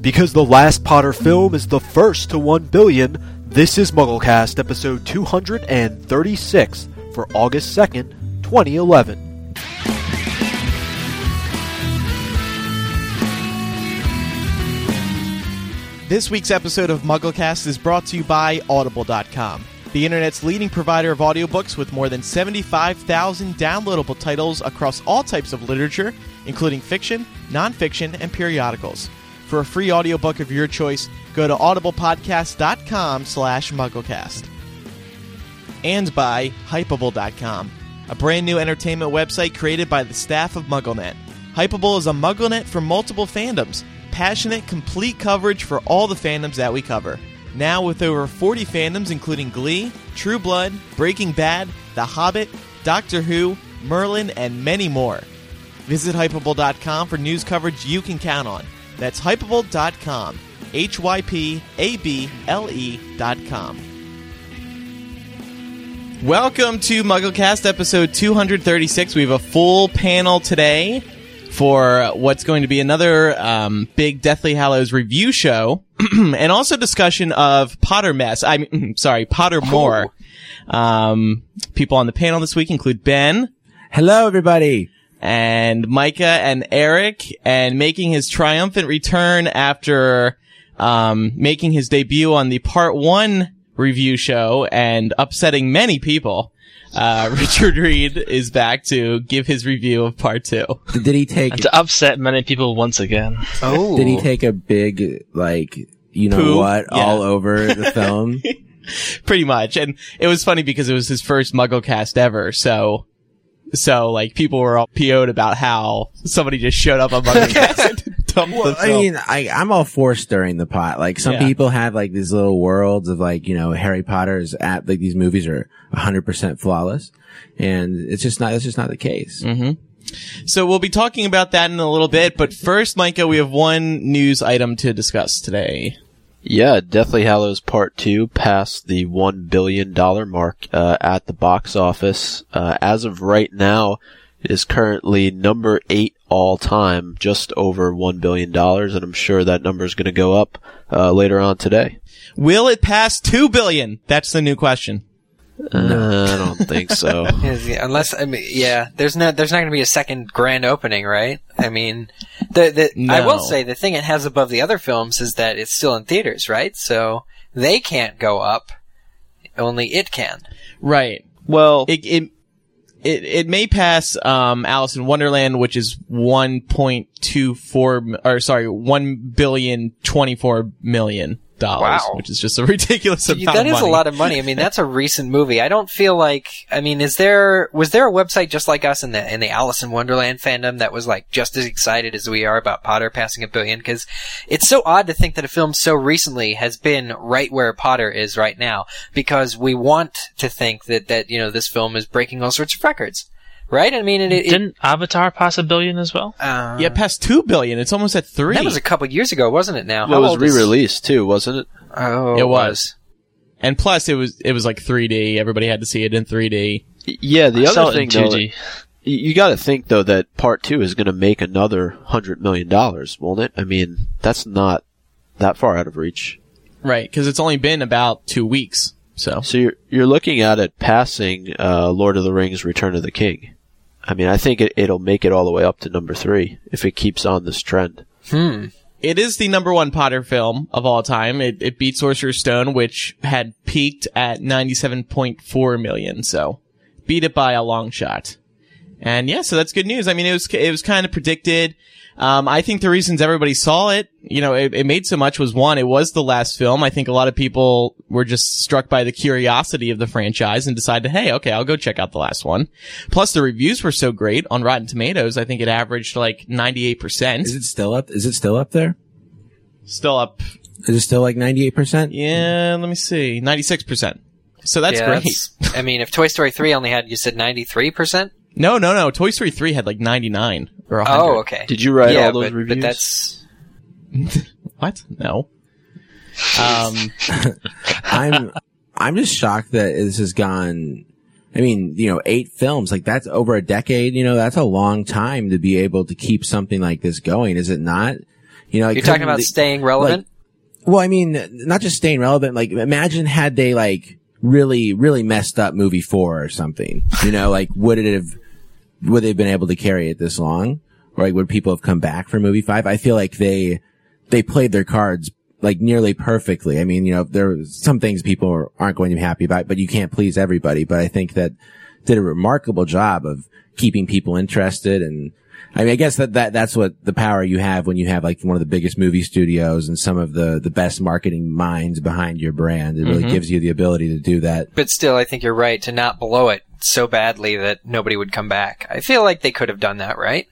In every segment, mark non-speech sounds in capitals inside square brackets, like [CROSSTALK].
Because the last Potter film is the first to 1 billion, this is MuggleCast episode 236 for August 2nd, 2011. This week's episode of MuggleCast is brought to you by Audible.com, the internet's leading provider of audiobooks with more than 75,000 downloadable titles across all types of literature, including fiction, nonfiction, and periodicals. For a free audiobook of your choice, go to audiblepodcast.com slash mugglecast. And by Hypable.com, a brand new entertainment website created by the staff of MuggleNet. Hypable is a MuggleNet for multiple fandoms, passionate, complete coverage for all the fandoms that we cover. Now with over 40 fandoms including Glee, True Blood, Breaking Bad, The Hobbit, Doctor Who, Merlin, and many more. Visit Hypable.com for news coverage you can count on. That's Hypable.com. H Y P A B L E.com. Welcome to MuggleCast episode 236. We have a full panel today for what's going to be another um, big Deathly Hallows review show, [CLEARS THROAT] and also discussion of Potter Mess. I mean, [CLEARS THROAT] sorry, Pottermore. Um, people on the panel this week include Ben Hello, everybody. And Micah and Eric, and making his triumphant return after um, making his debut on the Part One review show and upsetting many people. Uh, [LAUGHS] Richard Reed is back to give his review of Part Two. Did he take? to upset many people once again. Oh. Did he take a big like you know Poo? what Yeah. all over the [LAUGHS] film? pretty much. And it was funny because it was his first MuggleCast ever, so so like people were all PO'd about how somebody just showed up on MuggleCast [LAUGHS] and dumped the Well, I mean, I, I'm all for stirring the pot. Like some Yeah. people have like these little worlds of like, you know, Harry Potter's at like these movies are 100% flawless. And it's just not, that's just not the case. Mm-hmm. So we'll be talking about that in a little bit, but first, Micah, we have one news item to discuss today. Yeah, Deathly Hallows Part 2 passed the $1 billion mark uh, at the box office. Uh, as of right now, it is currently number 8 all time, just over $1 billion, and I'm sure that number is going to go up uh, later on today. Will it pass 2 billion? That's the new question. Uh, I don't think so. [LAUGHS] Unless I mean, yeah, there's no, there's not going to be a second grand opening, right? I mean, the, the I will say the thing it has above the other films is that it's still in theaters, right? So they can't go up, only it can. Right. well, It it it, it may pass um, Alice in Wonderland, which is one point two four, or sorry, one billion twenty four million dollars, Wow. which is just a [LAUGHS] ridiculous amount. That of is a lot of money. I mean, that's a recent movie. I don't feel like. I mean, is there was there a website just like us in the in the Alice in Wonderland fandom that was like just as excited as we are about Potter passing a billion? Because it's so odd to think that a film so recently has been right where Potter is right now. Because we want to think that that you know this film is breaking all sorts of records, right? I mean, it, it, Didn't Avatar pass a billion as well? uh, Yeah, past two billion. It's almost at three. that was a couple years ago, wasn't it? Now it was re-released too, wasn't it? Oh, It was. and plus, it was it was like 3D. Everybody had to see it in 3D. Yeah, the I other it in thing though, 2D. y- you got to think though that Part 2 is going to make another 100 million dollars, won't it? I mean, that's not that far out of reach. Right, because it's only been about two weeks. So So you're you're looking at it passing uh, Lord of the Rings: Return of the King. I mean, I think it, it'll make it all the way up to number three if it keeps on this trend. Hmm. it is the number one Potter film of all time. It, it beat Sorcerer's Stone, which had peaked at 97.4 million. So beat it by a long shot. And yeah, so that's good news. I mean, it was, it was kind of predicted. Um, I think the reasons everybody saw it, you know, it, it made so much was one, it was the last film. I think a lot of people were just struck by the curiosity of the franchise and decided, hey, okay, I'll go check out the last one. Plus the reviews were so great on Rotten Tomatoes. I think it averaged like 98%. Is it still up? Is it still up there? Still up Is it still like 98%? Yeah, let me see. 96%. So that's Yeah, great. that's- I mean, if Toy Story three only had you said ninety three percent. No, no, no. Toy Story 3 had like 99 or 100. Oh, okay. Did you write yeah, all those but, reviews? But that's [LAUGHS] What? No. Um, [LAUGHS] I'm, I'm just shocked that this has gone. I mean, you know, eight films, like that's over a decade, you know, that's a long time to be able to keep something like this going, is it not? You know, like, You're talking about they- staying relevant. well, I mean, not just staying relevant. Like, imagine had they like really, really messed up movie four or something. You know, like would it have, would they have been able to carry it this long, or like would people have come back for movie five? I feel like they they played their cards like nearly perfectly. I mean, you know, there are some things people aren't going to be happy about, but you can't please everybody. But I think that did a remarkable job of keeping people interested and. I mean, I guess that, that, that's what the power you have when you have like one of the biggest movie studios and some of the, the best marketing minds behind your brand. It really mm-hmm. gives you the ability to do that. but still, I think you're right to not blow it so badly that nobody would come back. I feel like they could have done that, right?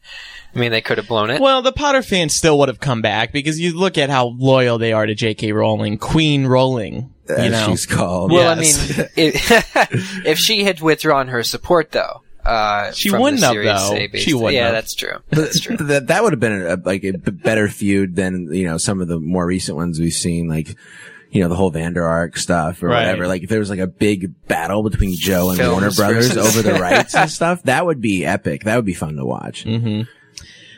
I mean, they could have blown it. Well, the Potter fans still would have come back because you look at how loyal they are to J.K. Rowling, Queen Rowling. You as know, she's called. Well, Yes. I mean, if, [LAUGHS] if she had withdrawn her support, though, uh, She from wouldn't have, Series though. A She wouldn't Yeah, have. that's true. That's true. that that would have been a, like a b- better feud than you know some of the more recent ones we've seen, like you know the whole Vander Ark stuff or Right. whatever. Like if there was like a big battle between Jo and Films Warner Brothers versus- over the [LAUGHS] rights and stuff, that would be epic. That would be fun to watch.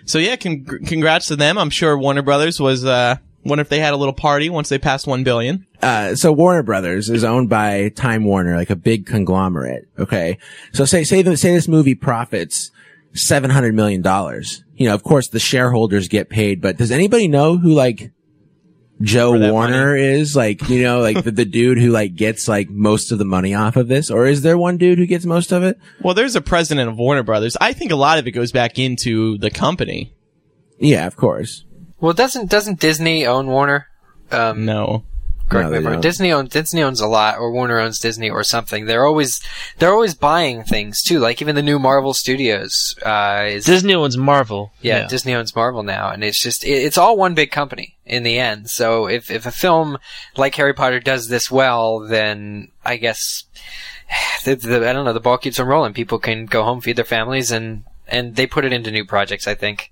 So yeah, con- congrats to them. I'm sure Warner Brothers was. uh Wonder if they had a little party once they passed one billion. uh, so Warner Brothers is owned by Time Warner, like a big conglomerate. Okay. So say, say, the, say this movie profits $700 million. You know, of course the shareholders get paid, but does anybody know who like Joe Warner is? Like, you know, like the, the [LAUGHS] dude who like gets like most of the money off of this? Or is there one dude who gets most of it? Well, there's a president of Warner Brothers. I think a lot of it goes back into the company. Yeah, of course. Well, doesn't doesn't Disney own Warner? Um, No. correct No, me if they I'm wrong. don't. Disney owns Disney owns a lot, or Warner owns Disney, or something. They're always they're always buying things too. Like even the new Marvel Studios uh, is Disney owns Marvel. yeah, Disney owns Marvel now, and it's just it, it's all one big company in the end. So if if a film like Harry Potter does this well, then I guess [SIGHS] the, the, I don't know the ball keeps on rolling. People can go home, feed their families, and and they put it into new projects. I think.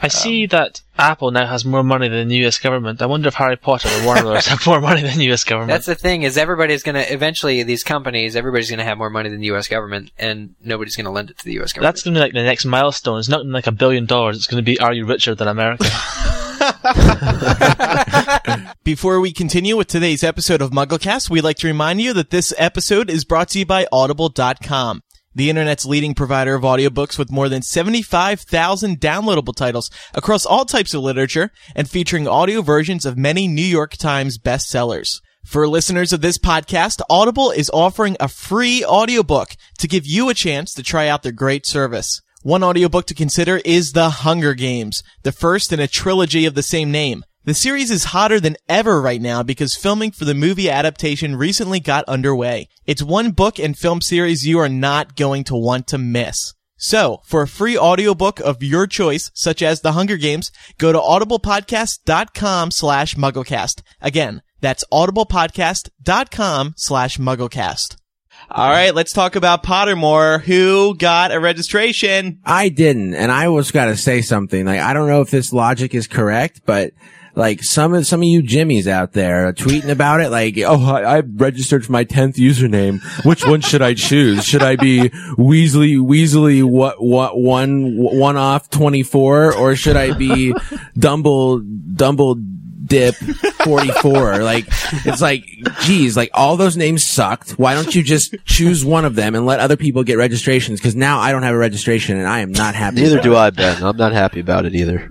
I see um, that Apple now has more money than the US government. I wonder if Harry Potter or Warner Brothers [LAUGHS] have more money than the US government. That's the thing is everybody's going to eventually these companies everybody's going to have more money than the U.S. government and nobody's going to lend it to the U.S. government. That's going to be like the next milestone. It's not like a billion dollars. It's going to be Are You Richer Than America? [LAUGHS] [LAUGHS] Before we continue with today's episode of MuggleCast, we'd like to remind you that this episode is brought to you by Audible.com, the internet's leading provider of audiobooks with more than 75,000 downloadable titles across all types of literature and featuring audio versions of many New York Times bestsellers. For listeners of this podcast, Audible is offering a free audiobook to give you a chance to try out their great service. One audiobook to consider is The Hunger Games, the first in a trilogy of the same name. The series is hotter than ever right now because filming for the movie adaptation recently got underway. It's one book and film series you are not going to want to miss. So, for a free audiobook of your choice, such as The Hunger Games, go to audiblepodcast.com slash mugglecast. Again, that's audiblepodcast.com slash mugglecast. All right, let's talk about Pottermore, who got a registration. I didn't, and I was got to say something. Like, I don't know if this logic is correct, but like some of some of you Jimmies out there tweeting about it. Like, oh, I, I registered for my tenth username. Which one should I choose? Should I be Weasley Weasley what what one one off twenty four, or should I be Dumble Dumble Dip 44. like, it's like, geez, like all those names sucked. Why don't you just choose one of them and let other people get registrations? Cause now I don't have a registration and I am not happy. Neither do. I, Ben. I'm not happy about it either.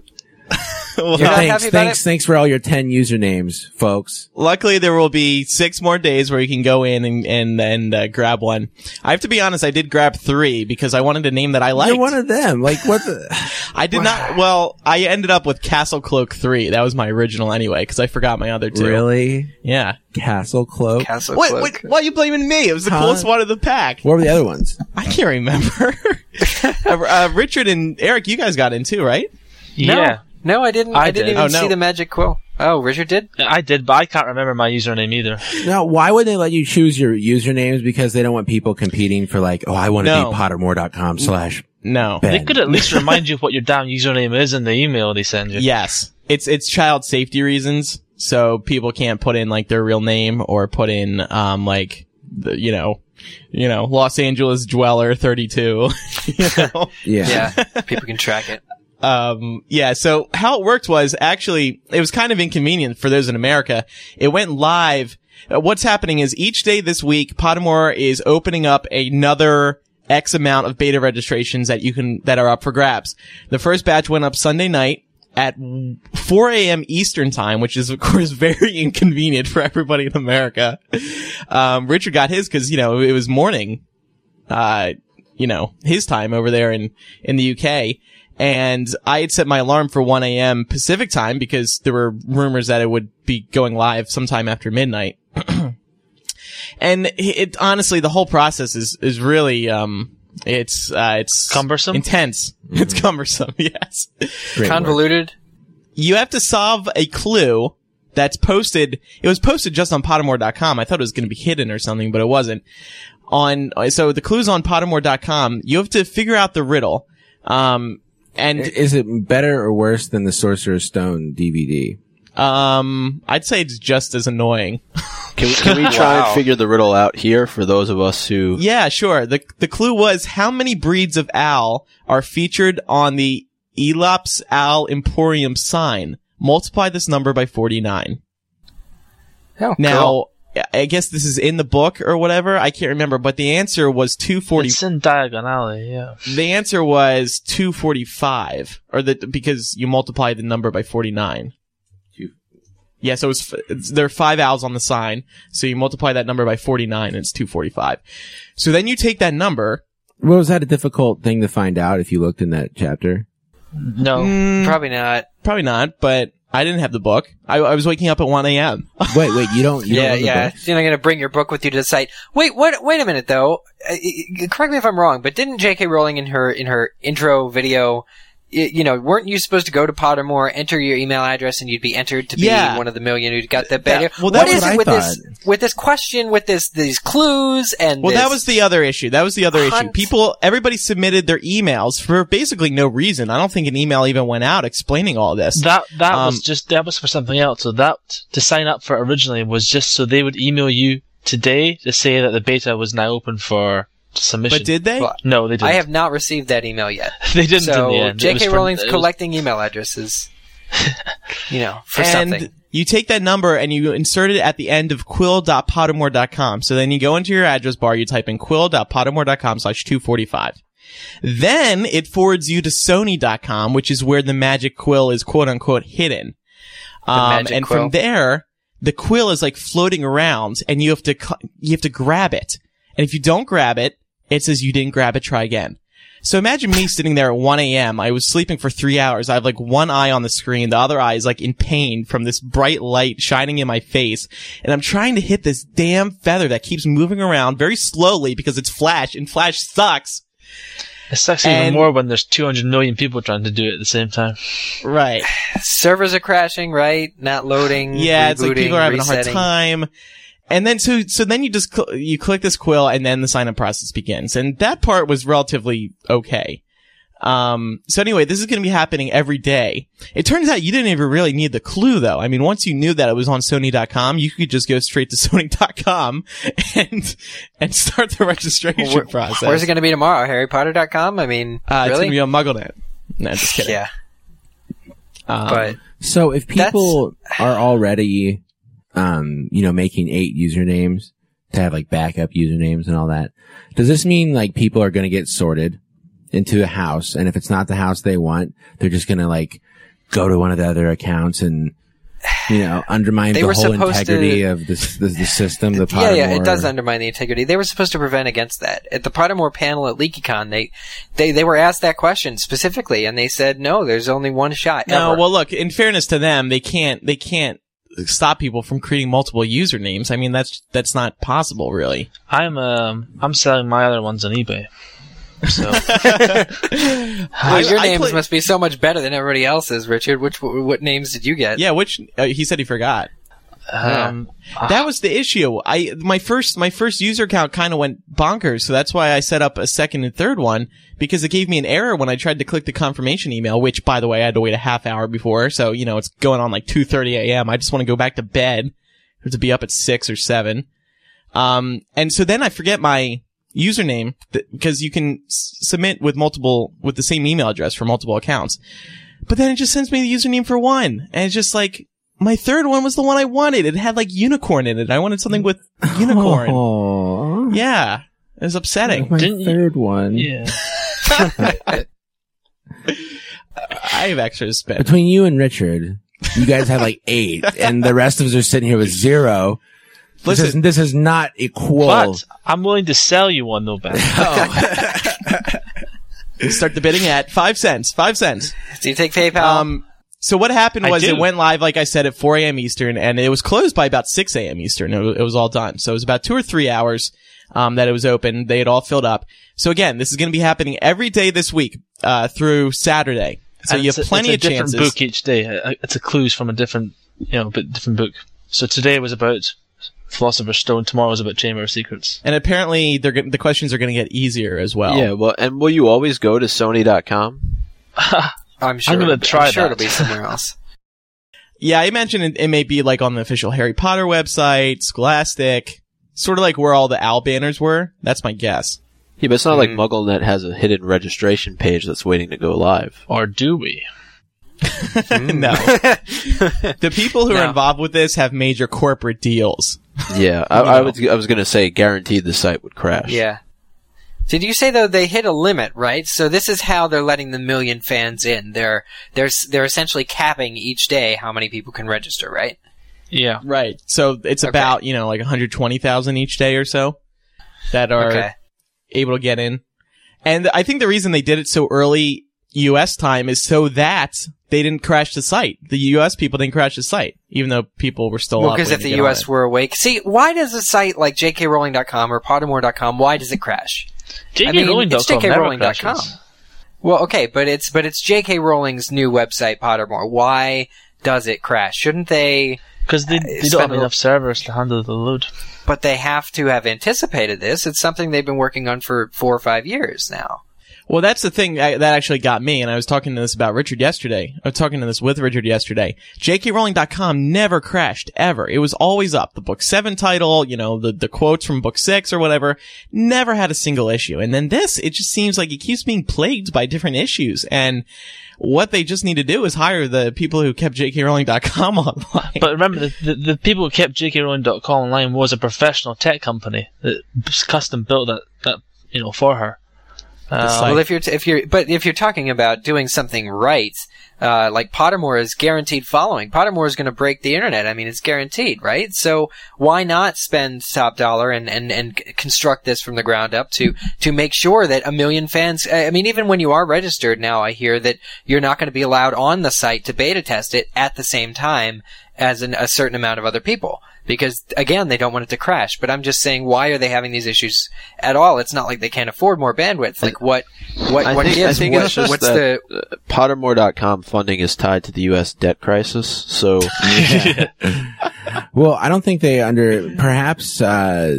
[LAUGHS] Well, You're thanks, thanks, it? thanks for all your 10 usernames, folks. luckily there will be six more days where you can go in and and, and uh, grab one. I have to be honest, I did grab three because I wanted a name that I liked. You're one of them. Like, what the? [LAUGHS] [SIGHS] I did not. Well, I ended up with Castle Cloak three. That was my original anyway because I forgot my other two. really? Yeah. Castle Cloak? Castle What, Cloak. what? Why are you blaming me? It was the Huh? coolest one of the pack. What were the other ones? [LAUGHS] I can't remember. uh, uh, Richard and Eric, you guys got in too, right? yeah. No, I didn't. I, I didn't did. even Oh, no. see the magic quill. Oh, Richard did. I did, but I can't remember my username either. Now, why would they let you choose your usernames? Because they don't want people competing for like, oh, I want to No. be pottermore.com slash No. Ben. They could at least [LAUGHS] remind you what your damn username is in the email they send you. Yes. It's it's child safety reasons, so people can't put in like their real name or put in um like the, you know, you know, Los Angeles dweller 32. [LAUGHS] you [LAUGHS] know. Yeah. Yeah, people can track it. Um, yeah, so how it worked was actually, it was kind of inconvenient for those in America. It went live. Uh, What's happening is each day this week, Pottermore is opening up another X amount of beta registrations that you can, that are up for grabs. The first batch went up Sunday night at 4 a.m. Eastern time, which is of course [LAUGHS] very inconvenient for everybody in America. Um, Richard got his cause, you know, it was morning, uh, you know, his time over there in, in the UK. And I had set my alarm for 1 a.m. Pacific time because there were rumors that it would be going live sometime after midnight. [CLEARS THROAT] and it, it honestly, the whole process is, is really, um, it's, uh, it's Cumbersome? intense. [LAUGHS] It's cumbersome. [LAUGHS] Yes. Great work. Convoluted. You have to solve a clue that's posted. It was posted just on Pottermore.com. I thought it was going to be hidden or something, but it wasn't. On so the clue's on Pottermore.com. You have to figure out the riddle. Um, and Is it better or worse than the Sorcerer's Stone DVD? um, I'd say it's just as annoying. [LAUGHS] Can we, can we try Wow. and figure the riddle out here for those of us who? Yeah, sure. The the clue was how many breeds of owl are featured on the Eeylops Owl Emporium sign. Multiply this number by forty nine. Oh, Now, cool. I guess this is in the book or whatever. I can't remember, but the answer was 240. It's in Diagon Alley, yeah. the answer was 245 or the, because you multiply the number by 49. Two- Yeah, so it's, it's, there are five owls on the sign. So you multiply that number by 49 and it's 245. So then you take that number. Well, was that a difficult thing to find out if you looked in that chapter? No. Mm, Probably not. probably not, but I didn't have the book. I, I was waking up at 1 a.m. [LAUGHS] Wait, wait, you don't. You yeah, don't own the yeah. book? You're not going to bring your book with you to the site. Wait, what? Wait a minute, though. Uh, correct me if I'm wrong, but didn't J.K. Rowling in her in her intro video, y- you know, weren't you supposed to go to Pottermore, enter your email address, and you'd be entered to be Yeah. one of the million who got that That- beta? well, what that's what it I with thought. this with this question, with this these clues, and Well, that was the other issue. That was the other issue. People, everybody submitted their emails for basically no reason. I don't think an email even went out explaining all this. That that Um, was just that was for something else. So that to sign up for originally was just so they would email you today to say that the beta was now open for submission. but did they? Well, no, they didn't. I have not received that email yet. [LAUGHS] they didn't so in the end. J.K. for- Rowling's it was- collecting email addresses, [LAUGHS] you know, for and something. you take that number and you insert it at the end of quill.pottermore.com. So then you go into your address bar, you type in quill.pottermore.com slash 245. Then it forwards you to sony.com, which is where the magic quill is quote unquote hidden. Um, magic and quill. from there, the quill is like floating around and you have to, cl- you have to grab it. And if you don't grab it, it says you didn't grab it, try again. So imagine me sitting there at 1 a.m. I was sleeping for three hours. I have like one eye on the screen. The other eye is like in pain from this bright light shining in my face. And I'm trying to hit this damn feather that keeps moving around very slowly because it's Flash and Flash sucks. It sucks even more when there's 200 million people trying to do it at the same time. Right. [SIGHS] Servers are crashing, right? Not loading. Yeah, it's like people are having a hard time. And then so so then you just cl- you click this quill and then the sign up process begins. And that part was relatively okay. Um so anyway, this is going to be happening every day. It turns out you didn't even really need the clue though. I mean, once you knew that it was on sony.com, you could just go straight to [LAUGHS] sony.com and and start the registration Where- process. Where's it going to be tomorrow? HarryPotter.com? I mean, uh, it's really? going to be on MuggleNet. No, just kidding. yeah, Um, but So if people are already, um, you know, making eight usernames to have like backup usernames and all that, does this mean like people are going to get sorted into a house? And if it's not the house they want, they're just going to like go to one of the other accounts and, you know, undermine They the whole integrity to- of the, the, the system, the [LAUGHS] yeah, yeah, it does undermine the integrity. They were supposed to prevent against that. At the Pottermore panel at LeakyCon, they, they, they were asked that question specifically, and they said, no, there's only one shot. No, ever. well, look. In fairness to them, they can't. They can't stop people from creating multiple usernames. I mean, that's that's not possible, really. I'm um I'm selling my other ones on eBay. So [LAUGHS] [LAUGHS] Well, your I names play- must be so much better than everybody else's, Richard. Which what names did you get? Yeah, which uh, he said he forgot. Um That was the issue. I my first my first user account kind of went bonkers, so that's why I set up a second and third one because it gave me an error when I tried to click the confirmation email. Which, by the way, I had to wait a half hour before, so you know it's going on like two thirty a.m. I just want to go back to bed to be up at six or seven. Um, and so then I forget my username because you can s- submit with multiple with the same email address for multiple accounts. But then it just sends me the username for one, and it's just like my third one was the one I wanted. It had like unicorn in it. I wanted something with [LAUGHS] unicorn. Aw. Yeah, it was upsetting. My Didn't you- third one. Yeah. [LAUGHS] I have extra to spend. Between you and Richard, you guys have like eight, [LAUGHS] and the rest of us are sitting here with zero. This is, Listen, this is not equal. But I'm willing to sell you one though, Ben. start the bidding at five cents. Five cents. Do you take PayPal? Um, so what happened was it went live, like I said, at 4 a.m. Eastern, and it was closed by about 6 a.m. Eastern. It was, it was all done. So it was about two or three hours um, that it was open. They had all filled up. So again, this is going to be happening every day this week uh, through Saturday. So And you it's have a- plenty it's a of different chances. book each day. Uh, It's a clues from a different, you know, bit different book. So today was about Philosopher's Stone. Tomorrow was about Chamber of Secrets. And apparently, they're go- the questions are going to get easier as well. Yeah, well, and will you always go to Sony.com? [LAUGHS] I'm sure. I'm gonna try I'm sure that. it'll be somewhere else. [LAUGHS] Yeah, I imagine it, it may be like on the official Harry Potter website, Scholastic, sort of like where all the owl banners were. That's my guess. Yeah, but it's not like Mhm. MuggleNet has a hidden registration page that's waiting to go live. Or do we? [LAUGHS] no. the people who are involved with this have major corporate deals. Yeah, I, [LAUGHS] I, was, I was going to say guaranteed the site would crash. Yeah. Did you say though they hit a limit, right? So this is how they're letting the million fans in. They're they're they're essentially capping each day how many people can register, right? Yeah. Right. So it's Okay. about, you know, like 120,000 each day or so that are Okay. able to get in. And I think the reason they did it so early US time is so that they didn't crash the site. The US people didn't crash the site, even though people were still Well, up because if the to get on U.S. were awake, see, why does a site like JKRowling.com or Pottermore.com, why does it crash? I mean, it's JKRowling.com Well, okay, but it's but it's J.K. Rowling's new website, Pottermore. Why does it crash? Shouldn't they? Because they, Uh, they don't have enough servers to handle the load. But they have to have anticipated this. It's something they've been working on for four or five years now. Well, that's the thing that actually got me, and I was talking to this about Richard yesterday. I was talking to this with Richard yesterday. JKRowling.com never crashed, ever. It was always up. The book seven title, you know, the, the quotes from book six or whatever, never had a single issue. And then this, it just seems like it keeps being plagued by different issues. And what they just need to do is hire the people who kept JKRowling.com [LAUGHS] online. But remember, the, the, the people who kept JKRowling.com online was a professional tech company that custom built that, that you know, for her. Uh, well, if you're t- if you're but if you're talking about doing something right, uh, like Pottermore is guaranteed following. Pottermore is going to break the internet. I mean, it's guaranteed, right? So why not spend top dollar and, and, and construct this from the ground up to to make sure that a million fans? I mean, even when you are registered now, I hear that you're not going to be allowed on the site to beta test it at the same time as an, a certain amount of other people. Because again, they don't want it to crash. But I'm just saying, why are they having these issues at all? It's not like they can't afford more bandwidth. Like what, what, I what think, gives? I think what, it's just what's that the? Pottermore.com funding is tied to the U.S. debt crisis. So [LAUGHS] Well, I don't think they under, perhaps, uh,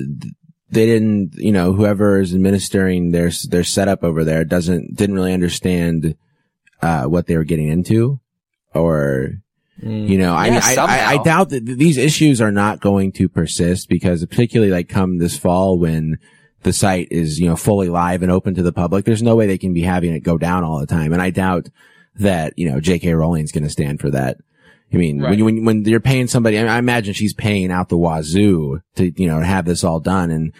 they didn't, you know, whoever is administering their, their setup over there doesn't, didn't really understand, uh, what they were getting into or, Mm. you know, I, Yeah, I, I, I doubt that these issues are not going to persist because particularly like come this fall when the site is, you know, fully live and open to the public, there's no way they can be having it go down all the time. And I doubt that, you know, J.K. Rowling's going to stand for that. I mean, when, you, when, when you're paying somebody, I, I imagine she's paying out the wazoo to, you know, have this all done. And,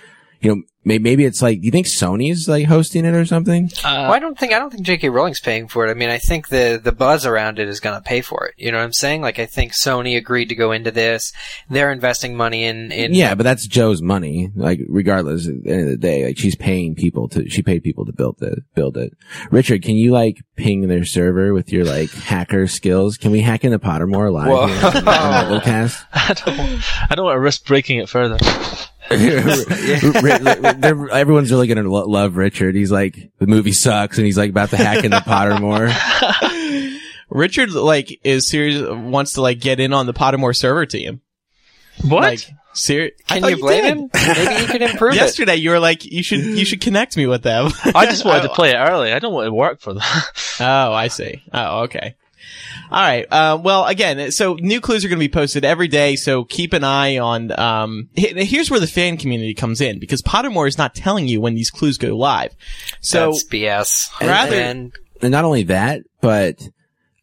you know, maybe, maybe it's like, do you think Sony's like hosting it or something? uh, Well, I don't think I don't think J.K. Rowling's paying for it. I mean, I think the the buzz around it is going to pay for it. You know what I'm saying? Like, I think Sony agreed to go into this. They're investing money in in Yeah, but that's Jo's money. Like, regardless, at the end of the day, like she's paying people to, she paid people to build the, build it. Richard, can you like ping their server with your like [LAUGHS] hacker skills? Can we hack into Pottermore live? Whoa. here on the [LAUGHS] I don't, I don't want to risk breaking it further. [LAUGHS] They're- [LAUGHS] Everyone's really gonna lo- love Richard. He's like, the movie sucks and he's like about to hack into Pottermore. [LAUGHS] Richard, like, is serious, wants to, like, get in on the Pottermore server team. What? Like, ser- Can thought you blame did. him? Maybe he could improve it. Yesterday, you were like, you should, you should connect me with them. I just wanted to play it early. I don't want to work for them. Oh, I see. Oh, okay. All right. Uh, well, again, so new clues are going to be posted every day. So keep an eye on. Um, here's where the fan community comes in because Pottermore is not telling you when these clues go live. So That's BS. rather- and and not only that, but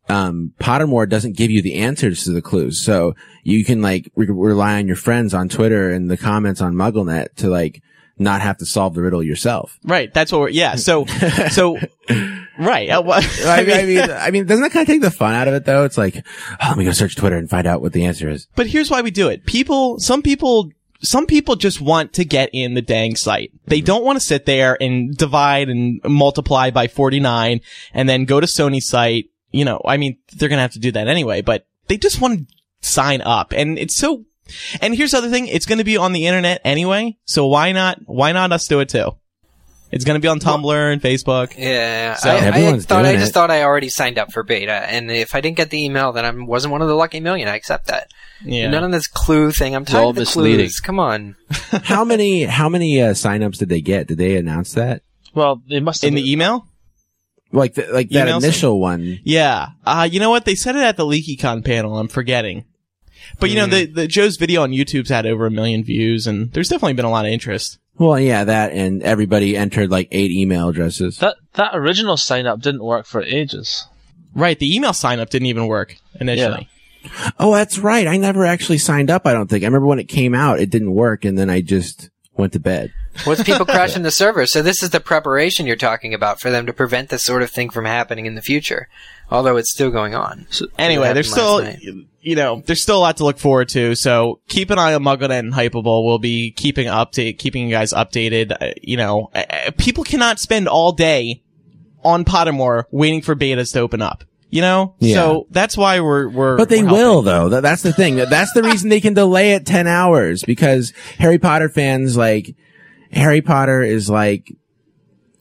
um, Pottermore doesn't give you the answers to the clues, so you can like re- rely on your friends on Twitter and the comments on MuggleNet to like not have to solve the riddle yourself. right, that's what. We're, yeah. So so [LAUGHS] right. [LAUGHS] I mean, I mean, I mean, doesn't that kind of take the fun out of it though? It's like, oh, let me go search Twitter and find out what the answer is. But here's why we do it. People, some people, some people just want to get in the dang site. They don't want to sit there and divide and multiply by 49 and then go to Sony's site. You know, I mean, they're going to have to do that anyway, but they just want to sign up. And it's so, and here's the other thing. It's going to be on the internet anyway. So why not, why not us do it too? It's going to be on Tumblr and Facebook. yeah, So I, I everyone's thought I just it. thought I already signed up for beta, and if I didn't get the email, then I wasn't one of the lucky million. I accept that. Yeah. None of this clue thing. I'm tired all of the misleading. clues. Come on. [LAUGHS] how many, how many uh, signups did they get? Did they announce that? Well, they must have in the email? Like, the, like that Emails? initial one. Yeah. Uh, you know what? They said it at the LeakyCon panel. I'm forgetting. But you know, hmm. the, the Jo's video on YouTube's had over a million views and there's definitely been a lot of interest. Well, yeah, that and everybody entered like eight email addresses. that that original sign up didn't work for ages. Right. The email sign up didn't even work initially. Oh, that's right. I never actually signed up. I don't think. I remember when it came out, it didn't work, and then I just went to bed. What's people [LAUGHS] crashing the server? So this is the preparation you're talking about for them to prevent this sort of thing from happening in the future, although it's still going on. Anyway, there's still, happened you know, there's still a lot to look forward to. So keep an eye on MuggleNet and Hypable. We'll be keeping update, keeping you guys updated. Uh, you know, uh, uh, people cannot spend all day on Pottermore waiting for betas to open up. You know, Yeah. so that's why we're we're. But they we're will, though. That's the thing. That's the reason they can delay it 10 hours because Harry Potter fans, like, Harry Potter is like,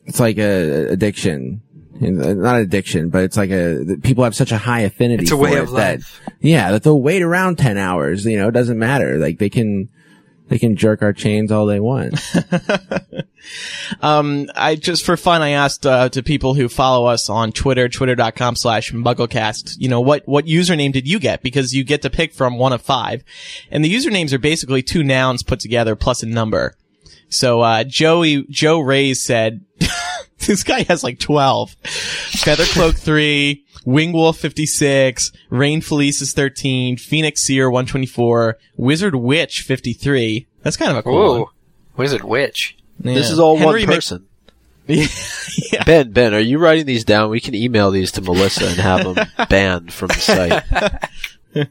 it's like a addiction. Not addiction, but it's like a, people have such a high affinity It's a way of that, life. yeah, that they'll wait around 10 hours. You know, it doesn't matter. Like, they can, they can jerk our chains all they want. [LAUGHS] Um, I just for fun, I asked uh, to people who follow us on Twitter, twitter.com slash mugglecast, you know, what, what username did you get? Because you get to pick from one of five. And the usernames are basically two nouns put together plus a number. So, uh, Joey, Joe Rays said, [LAUGHS] this guy has like 12. Feathercloak [LAUGHS] 3, Wing Wolf 56, Rain Felice is 13, Phoenix Seer 124, Wizard Witch 53. That's kind of a cool one. Wizard Witch. This is all Henry one Mc- person. [LAUGHS] yeah. Ben, Ben, are you writing these down? We can email these to Melissa and have them banned from the site.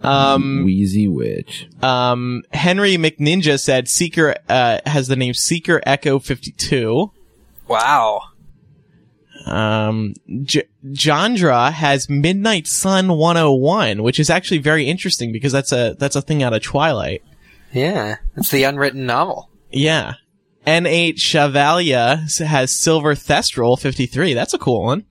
Um, Wheezy witch. um, Henry McNinja said Seeker, uh, has the name Seeker Echo 52. Wow. Um, J- Jandra has Midnight Sun 101, which is actually very interesting because that's a, that's a thing out of Twilight. Yeah, it's the unwritten novel. Yeah. N8 Chavalia has Silver Thestral 53. That's a cool one.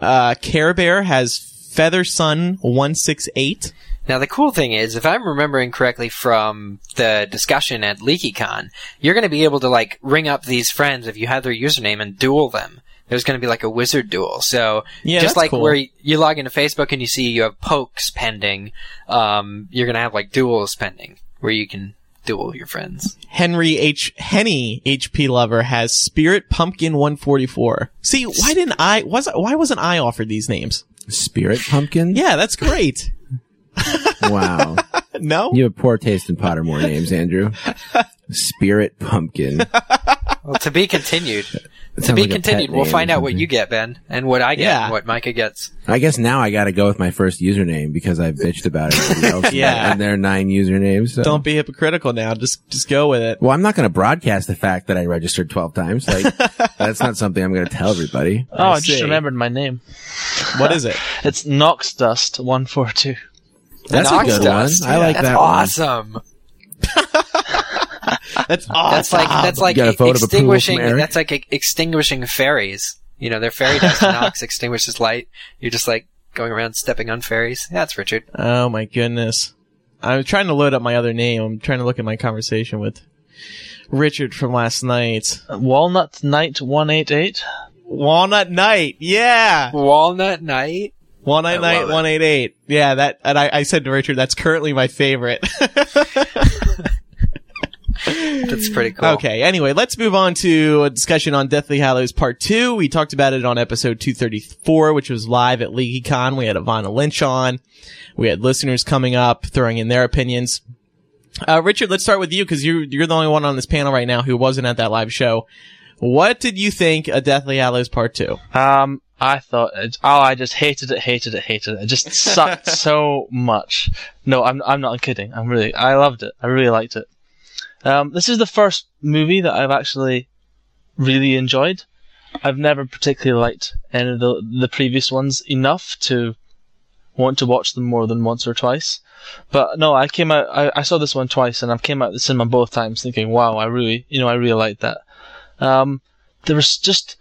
Uh, Care Bear has Feather Sun 168. Now the cool thing is, if I'm remembering correctly from the discussion at LeakyCon, you're going to be able to like ring up these friends if you have their username and duel them. There's going to be like a wizard duel. So Yeah, just like cool. where y- you log into Facebook and you see you have pokes pending, um, you're going to have like duels pending where you can duel your friends. Henry H. Henny HP Lover has Spirit Pumpkin 144. See, why didn't I, was, why wasn't I offered these names? Spirit pumpkin? Yeah, that's great. [LAUGHS] Wow. no? You have poor taste in Pottermore names, Andrew. Spirit pumpkin. Well, to be continued. to be like continued. We'll find out what you get, Ben, and what I get, Yeah. and what Micah gets. I guess now I gotta go with my first username because I bitched about it. [LAUGHS] else. Yeah. And their nine usernames. So. Don't be hypocritical now. Just, just go with it. well, I'm not gonna broadcast the fact that I registered 12 times. Like, [LAUGHS] that's not something I'm gonna tell everybody. Oh, I, see. just remembered my name. What is it? It's Nox Dust one four two. That's a good Dust. one. I like That's that awesome. [LAUGHS] That's awesome. That's like that's like got a vote of approval extinguishing. That's like e- extinguishing fairies. You know, their fairy dust [LAUGHS] Nox extinguishes light. You're just like going around stepping on fairies. That's Richard. Oh my goodness. I'm trying to load up my other name. I'm trying to look at my conversation with Richard from last night. Walnut Knight one eight eight. Walnut Night. Yeah. Walnut Night. One nine nine love it. one eight eight. Yeah, that and I, I said to Richard, that's currently my favorite. [LAUGHS] That's pretty cool. Okay, anyway, let's move on to a discussion on Deathly Hallows Part 2. We talked about it on episode 234, which was live at LeakyCon. We had Evanna Lynch on. We had listeners coming up, throwing in their opinions. Uh, Richard, let's start with you because you're, you're the only one on this panel right now who wasn't at that live show. What did you think of Deathly Hallows Part 2? Um, I thought, it, oh, I just hated it, hated it, hated it. It just sucked [LAUGHS] so much. No, I'm, I'm not kidding. I'm really, I loved it. I really liked it. Um, this is the first movie that I've actually really enjoyed. I've never particularly liked any of the, the previous ones enough to want to watch them more than once or twice. But no, I came out, I, I saw this one twice and I came out of the cinema both times thinking, wow, I really, you know, I really liked that. Um, there was just,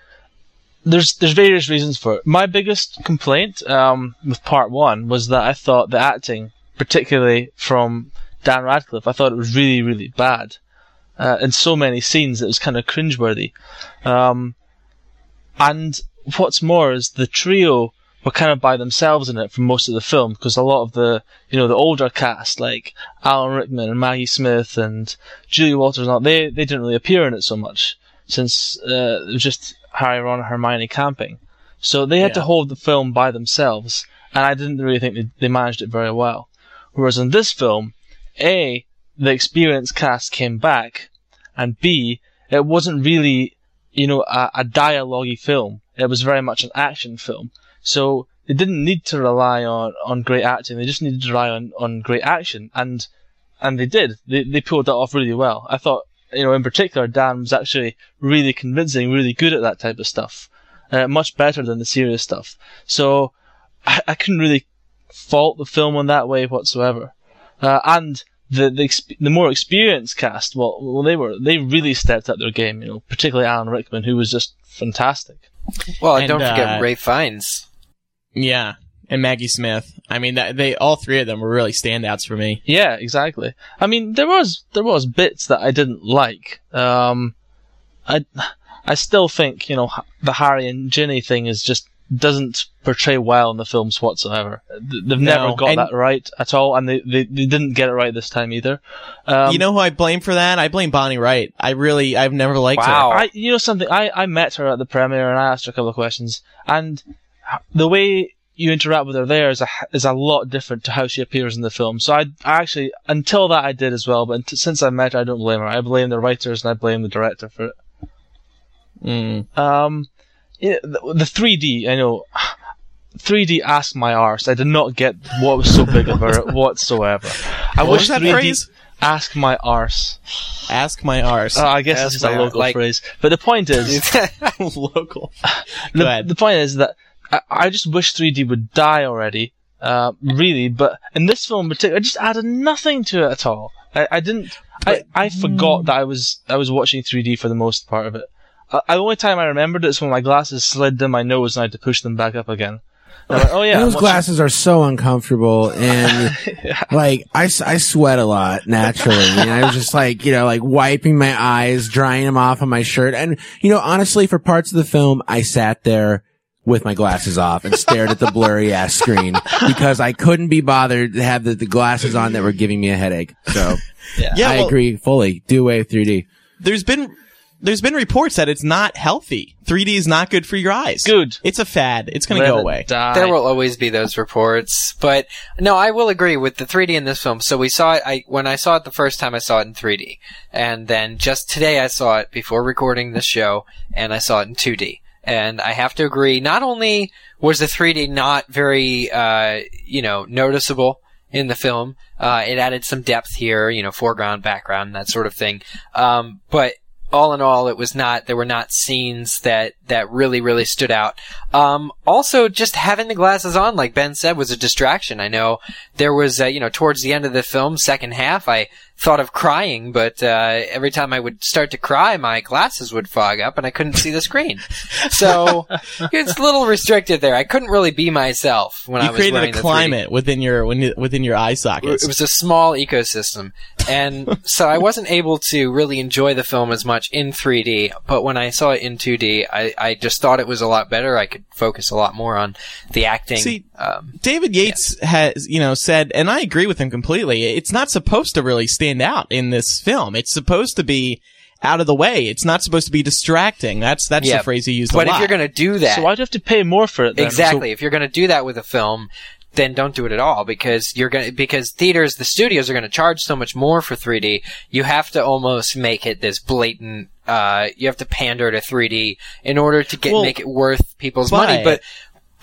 there's there's various reasons for it. My biggest complaint um, with part one was that I thought the acting, particularly from Dan Radcliffe, I thought it was really really bad. Uh, in so many scenes, it was kind of cringeworthy. Um, and what's more is the trio were kind of by themselves in it for most of the film because a lot of the you know the older cast like Alan Rickman and Maggie Smith and Julie Walters and all they they didn't really appear in it so much since uh, it was just Harry, Ron, and Hermione camping. So they had to hold the film by themselves, and I didn't really think they, they managed it very well. Whereas in this film, A, the experienced cast came back, and B, it wasn't really, you know, a, a dialogue film. It was very much an action film. So they didn't need to rely on, on great acting. They just needed to rely on, on great action. And, and they did. They, they pulled that off really well. I thought, you know, in particular, Dan was actually really convincing, really good at that type of stuff. Uh, much better than the serious stuff. So, I, I couldn't really fault the film in that way whatsoever. Uh, and the the, exp- the more experienced cast, well, well, they were they really stepped up their game. You know, particularly Alan Rickman, who was just fantastic. Well, And, don't forget uh, Ralph Fiennes. Yeah. And Maggie Smith. I mean, that, they, all three of them were really standouts for me. Yeah, exactly. I mean, there was there was bits that I didn't like. Um, I I still think you know the Harry and Ginny thing is just doesn't portray well in the films whatsoever. They've No, never got and- that right at all, and they, they they didn't get it right this time either. Um, you know who I blame for that? I blame Bonnie Wright. I really, I've never liked her. Wow. I, you know something, I, I met her at the premiere and I asked her a couple of questions, and the way you interact with her there is a is a lot different to how she appears in the film. So I, I actually until that I did as well, but since I met her, I don't blame her. I blame the writers and I blame the director for it. Mm. Um, the, the 3D, I know. 3D asked my arse. I did not get what was so big about [LAUGHS] it whatsoever. I What wish that 3D phrase? asked my arse. Ask my arse. Uh, I guess Ask it's just a local like- phrase. But the point is, [LAUGHS] Local. [LAUGHS] The, the point is that I, I just wish 3D would die already. Uh, really, but in this film in particular, it just added nothing to it at all. I, I didn't. I, I forgot that I was I was watching 3D for the most part of it. Uh, the only time I remembered it is when my glasses slid down my nose and I had to push them back up again. Like, oh yeah, Those glasses are so uncomfortable and [LAUGHS] like I, I sweat a lot naturally and I was just like, you know, like wiping my eyes, drying them off on my shirt. And, you know, honestly, for parts of the film, I sat there with my glasses off and stared at the blurry ass screen because I couldn't be bothered to have the, the glasses on that were giving me a headache. So Yeah, I well, agree fully. Do away with 3D. There's been, there's been reports that it's not healthy. 3D is not good for your eyes. Good. It's a fad. It's gonna go away. die. There will always be those reports, but no, I will agree with the 3D in this film. So we saw it. I when I saw it the first time, I saw it in 3D, and then just today I saw it before recording this show, and I saw it in 2D. And I have to agree. Not only was the 3D not very, uh, you know, noticeable in the film, uh, it added some depth here, you know, foreground, background, that sort of thing. Um, but all in all, it was not, there were not scenes that, that really, really stood out. Um, also, just having the glasses on, like Ben said, was a distraction. I know there was, uh, you know, towards the end of the film, second half, I thought of crying, but, uh, every time I would start to cry, my glasses would fog up and I couldn't see the screen. [LAUGHS] So, it's a little restricted there. I couldn't really be myself when I You was created wearing a the 3D climate within your when you- within your eye sockets. it was a small ecosystem. And [LAUGHS] so I wasn't able to really enjoy the film as much in 3D, but when I saw it in 2D, I, I just thought it was a lot better. I could focus a lot more on the acting. See- Um, David Yates has, you know, said, and I agree with him completely. It's not supposed to really stand out in this film. It's supposed to be out of the way. It's not supposed to be distracting. That's that's Yeah, the phrase he used. but a if you're going to do that, So why do you have to pay more for it? Then? exactly, if you're going to do that with a film, then don't do it at all because you're going to because theaters, the studios are going to charge so much more for 3D. You have to almost make it this blatant. Uh, you have to pander to 3D in order to get Well, make it worth people's but- money. But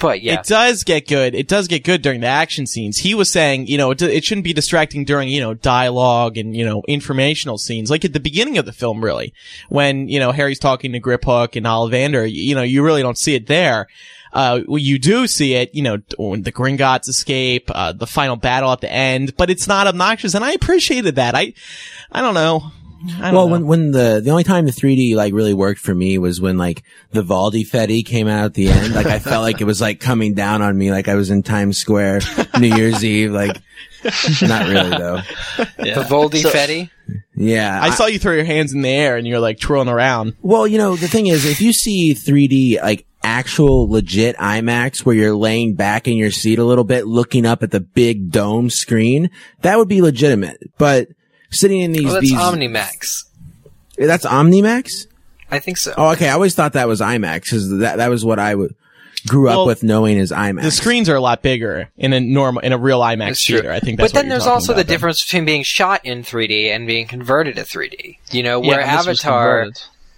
but yeah, It does get good. It does get good during the action scenes. He was saying, you know, it, it shouldn't be distracting during, you know, dialogue and, you know, informational scenes. Like at the beginning of the film, really. When, you know, Harry's talking to Griphook and Ollivander, you know, you really don't see it there. Uh, well, you do see it, you know, when the Gringotts escape, uh, the final battle at the end, but it's not obnoxious, and I appreciated that. I, I don't know. I Well, know. when when the the only time the 3D like really worked for me was when like the Voldi Fetty came out at the end. Like I felt like it was like coming down on me, like I was in Times Square, New Year's Eve. Like, not really though. the Voldi So- Fetty. Yeah, I saw you throw your hands in the air and you're like twirling around. Well, you know, the thing is, if you see 3D, like actual legit IMAX where you're laying back in your seat a little bit, looking up at the big dome screen, that would be legitimate. But sitting in these, Well, that's these, OmniMax. that's Omnimax? I think so. Oh, okay. I always thought that was IMAX because that, that was what I w- grew Well, up with knowing as IMAX. The screens are a lot bigger in a normal, in a real IMAX That's true. theater. I think that's but then what you're there's talking also the about difference between being shot in 3D and being converted to 3D. You know, where Yeah, Avatar,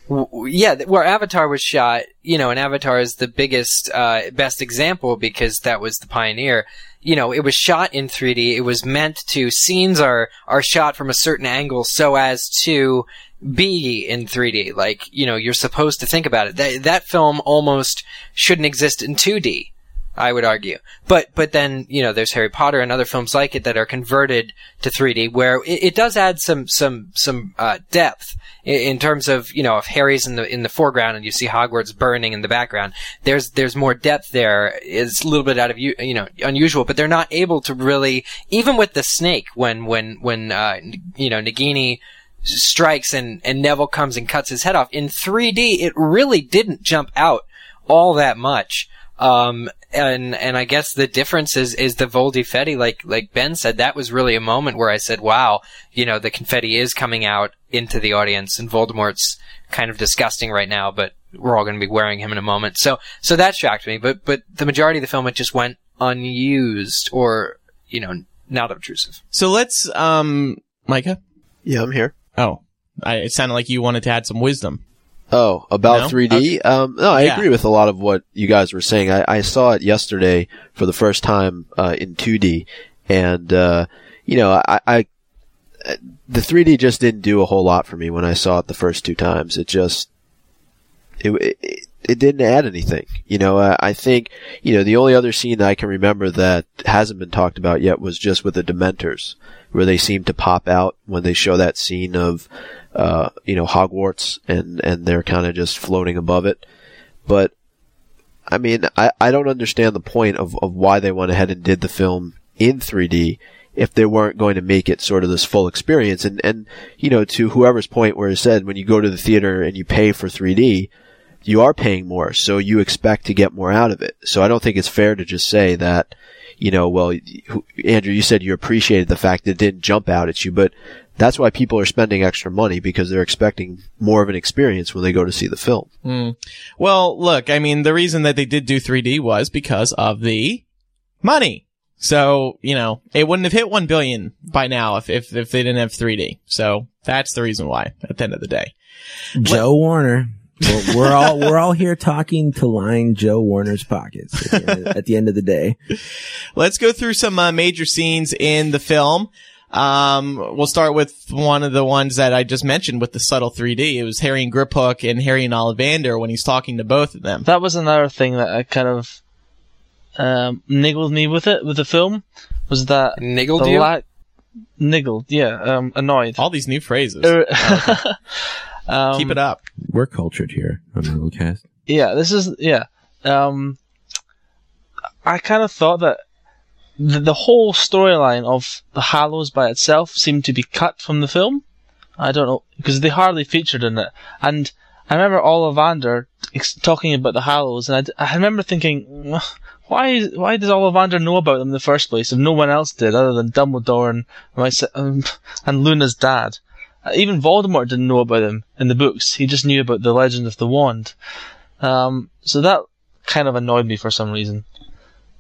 w- w- yeah, where Avatar was shot, you know, and Avatar is the biggest, uh, best example because that was the pioneer. You know, it was shot in 3D. It was meant to, scenes are, are shot from a certain angle so as to be in 3D. Like, you know, you're supposed to think about it. That, that film almost shouldn't exist in 2D. I would argue. But but then you know there's Harry Potter and other films like it that are converted to 3D where it, it does add some some some uh, depth in, in terms of you know if Harry's in the in the foreground and you see Hogwarts burning in the background. There's there's more depth there. It's a little bit out of you you know unusual, but they're not able to really even with the snake when when when uh, you know Nagini strikes and and Neville comes and cuts his head off in 3D. It really didn't jump out all that much. Um, and, and I guess the difference is, is the Voldi Fetty, like, like Ben said, that was really a moment where I said, wow, you know, the confetti is coming out into the audience and Voldemort's kind of disgusting right now, but we're all going to be wearing him in a moment. So, so that shocked me, but, but the majority of the film, it just went unused or, you know, not obtrusive. So let's, um, Micah. Yeah, I'm here. Oh, I, it sounded like you wanted to add some wisdom. Oh, about No? 3D? Um, no, I Yeah. agree with a lot of what you guys were saying. I, I saw it yesterday for the first time, uh, in 2D. And, uh, you know, I, I, the 3D just didn't do a whole lot for me when I saw it the first two times. It just, it, it, it didn't add anything. You know, I, think, you know, the only other scene that I can remember that hasn't been talked about yet was just with the Dementors, where they seem to pop out when they show that scene of, uh, you know, Hogwarts and, and they're kind of just floating above it. But, I mean, I, I don't understand the point of, of why they went ahead and did the film in 3D if they weren't going to make it sort of this full experience. And, and, you know, to whoever's point where it said when you go to the theater and you pay for 3D, you are paying more, so you expect to get more out of it. So I don't think it's fair to just say that, you know, well, Andrew, you said you appreciated the fact that it didn't jump out at you, but that's why people are spending extra money because they're expecting more of an experience when they go to see the film. Hmm. Well, look, I mean, the reason that they did do 3D was because of the money. So, you know, it wouldn't have hit 1 billion by now if, if, if they didn't have 3D. So that's the reason why at the end of the day. Joe Warner. We're, we're all we're all here [LAUGHS] talking to line Joe Warner's pockets at the end, at the, end of the day. Let's go through some uh, major scenes in the film. Um, we'll start with one of the ones that I just mentioned with the subtle 3D. It was Harry and Griphook and Harry and Ollivander when he's talking to both of them. That was another thing that I kind of um, niggled me with it with the film was that Niggled you? lack niggled, yeah, um, annoyed. All these new phrases. Er- [LAUGHS] um, Keep it up. We're cultured here on MuggleCast. Yeah, this is yeah. Um, I kind of thought that the, the whole storyline of the Hallows by itself seemed to be cut from the film. I don't know because they hardly featured in it, and I remember Ollivander talking about the Hallows, and I, d- I remember thinking, why why does Ollivander know about them in the first place if no one else did other than Dumbledore and my, um, and Luna's dad? Uh, Even Voldemort didn't know about them in the books. He just knew about the Legend of the Wand. Um, so that kind of annoyed me for some reason.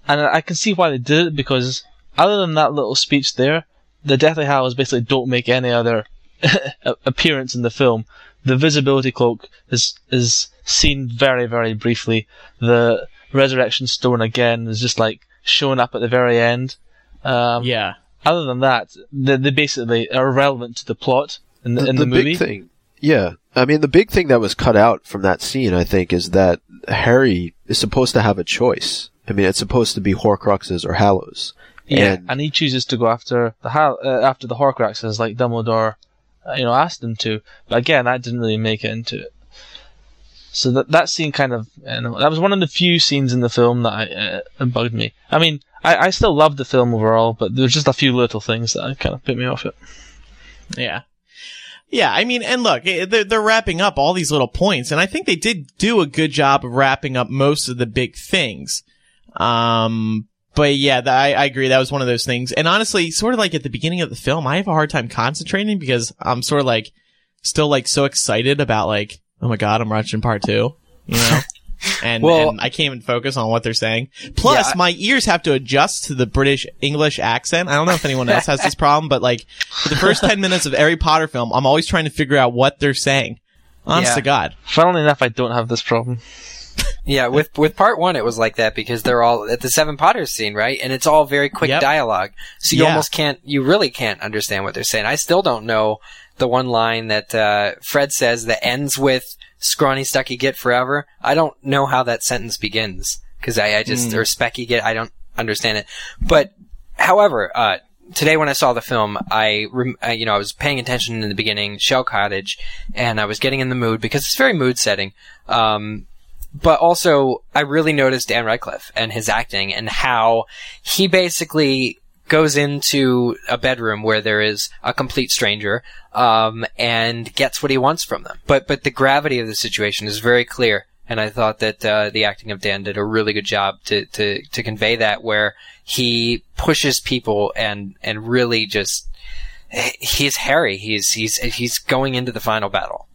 And I I can see why they did it because other than that little speech there, the Deathly Hallows basically don't make any other [LAUGHS] appearance in the film. The visibility cloak is is seen very very briefly. The resurrection stone again is just like showing up at the very end. Um, Yeah. Other than that, they, they basically are relevant to the plot in the, in the, movie. big thing, yeah. I mean, the big thing that was cut out from that scene, I think, is that Harry is supposed to have a choice. I mean, it's supposed to be Horcruxes or Hallows. Yeah, And- and, he chooses to go after the Hal- uh, after the Horcruxes, like Dumbledore, you know, asked him to. But again, that didn't really make it into it. So that that scene kind of you know, that was one of the few scenes in the film that I, uh, bugged me. I mean, I, I still loved the film overall, but there was just a few little things that kind of put me off it. Yeah. Yeah, I mean, and look, they're, they're wrapping up all these little points, and I think they did do a good job of wrapping up most of the big things. Um, but yeah, th- I, I agree. That was one of those things. And honestly, sort of like at the beginning of the film, I have a hard time concentrating because I'm sort of like, still like so excited about like, oh my god, I'm watching part two, you know? [LAUGHS] And, Well- and I can't even focus on what they're saying. Plus, Yeah, I- my ears have to adjust to the British English accent. I don't know if anyone else has this problem, but like for the first 10 minutes of every Potter film, I'm always trying to figure out what they're saying. Honest Yeah. to God. Funnily enough, I don't have this problem. Yeah, with with part one, it was like that because they're all at the Seven Potters scene, right? And it's all very quick Yep. dialogue, so you Yeah. almost can't, you really can't understand what they're saying. I still don't know the one line that uh, Fred says that ends with "scrawny stucky git forever." I don't know how that sentence begins because I, I just or specky git. I don't understand it. But however, uh, today when I saw the film, I, rem- uh, you know, I was paying attention in the beginning, Shell Cottage, and I was getting in the mood because it's very mood setting. Um, but also, I really noticed Dan Radcliffe and his acting and how he basically goes into a bedroom where there is a complete stranger, um, and gets what he wants from them. But, but the gravity of the situation is very clear. And I thought that, uh, the acting of Dan did a really good job to, to, to convey that where he pushes people and, and really just, he's Harry. He's, he's, he's going into the final battle.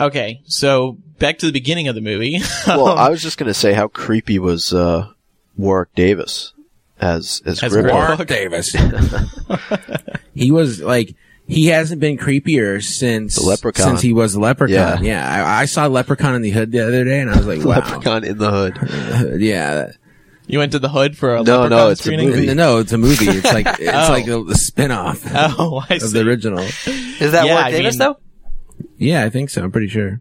Okay, so back to the beginning of the movie. [LAUGHS] Well, Um, I was just gonna say how creepy was uh, Warwick Davis as as, As Grimmauld. Grimmauld. Davis. [LAUGHS] [LAUGHS] he was like he hasn't been creepier since The Leprechaun. since he was the leprechaun. Yeah. Yeah, I, I saw Leprechaun in the Hood the other day, and I was like, wow, Leprechaun in the hood. yeah. you went to the hood for a No, Leprechaun no, it's a movie. No, no, it's a movie. It's like it's Oh. like a, a spin-off Oh, I of see. the original. Is that Yeah, Warwick Davis mean- though? Yeah, I think so. I'm pretty sure.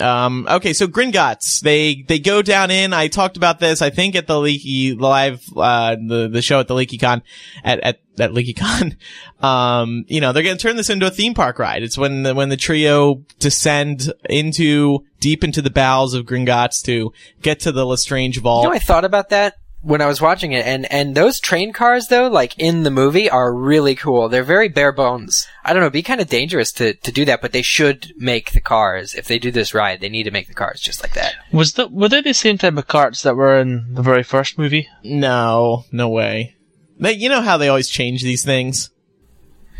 Um, okay, so Gringotts, they, they go down in, I talked about this, I think at the Leaky Live, uh, the, the show at the LeakyCon, at, at, at LeakyCon. [LAUGHS] Um, you know, they're gonna turn this into a theme park ride. It's when the, when the trio descend into, deep into the bowels of Gringotts to get to the Lestrange Vault. You know, I thought about that when I was watching it, and and those train cars though, like in the movie, are really cool. They're very bare bones. I don't know, it'd be kind of dangerous to to do that, but they should make the cars if they do this ride. They need to make the cars just like that. Was the were they the same type of carts that were in the very first movie? no, no way. They, you know how they always change these things?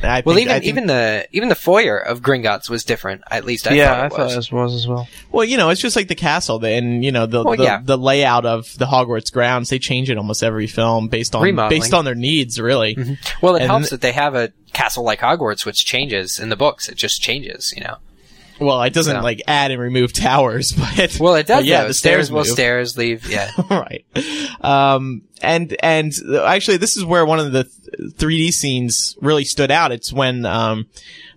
I Well, think- even I think- even the even the foyer of Gringotts was different. At least I yeah, thought I it thought was. this was as well. Well, you know, it's just like the castle and, you know, the, Well, the, yeah. the layout of the Hogwarts grounds. They change it almost every film based on, Remodeling. based on their needs, really. Mm-hmm. Well, it And helps then- that they have a castle like Hogwarts, which changes in the books. It just changes, you know. Well, it doesn't like add and remove towers, [LAUGHS] but. Well, it does. but yeah, though. the stairs, will move. stairs leave. Yeah. [LAUGHS] right. Um, and, and actually this is where one of the th- 3D scenes really stood out. It's when, um,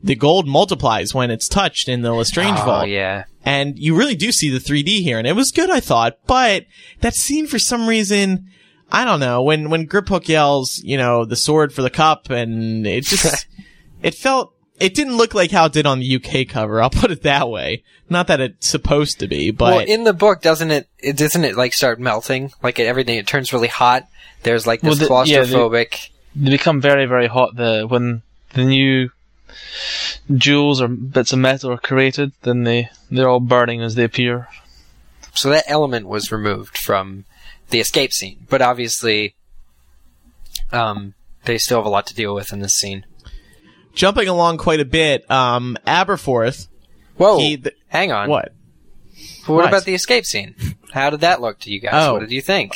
the gold multiplies when it's touched in the Lestrange oh Vault. yeah. And you really do see the 3D here, and it was good, I thought. But that scene, for some reason, I don't know. When when Griphook yells, you know, the sword for the cup, and it just [LAUGHS] it felt it didn't look like how it did on the UK cover. I'll put it that way. Not that it's supposed to be, but well, in the book, doesn't it? it doesn't it like start melting? Like it, everything, it turns really hot. There's like this Well, the- yeah, the- claustrophobic. They become very very hot the when the new jewels or bits of metal are created, then they they're all burning as they appear. So that element was removed from the escape scene, but obviously, um, they still have a lot to deal with in this scene. Jumping along quite a bit, um, Aberforth. Whoa, He- th- hang on. What? What What? about the escape scene? How did that look to you guys? Oh. What did you think?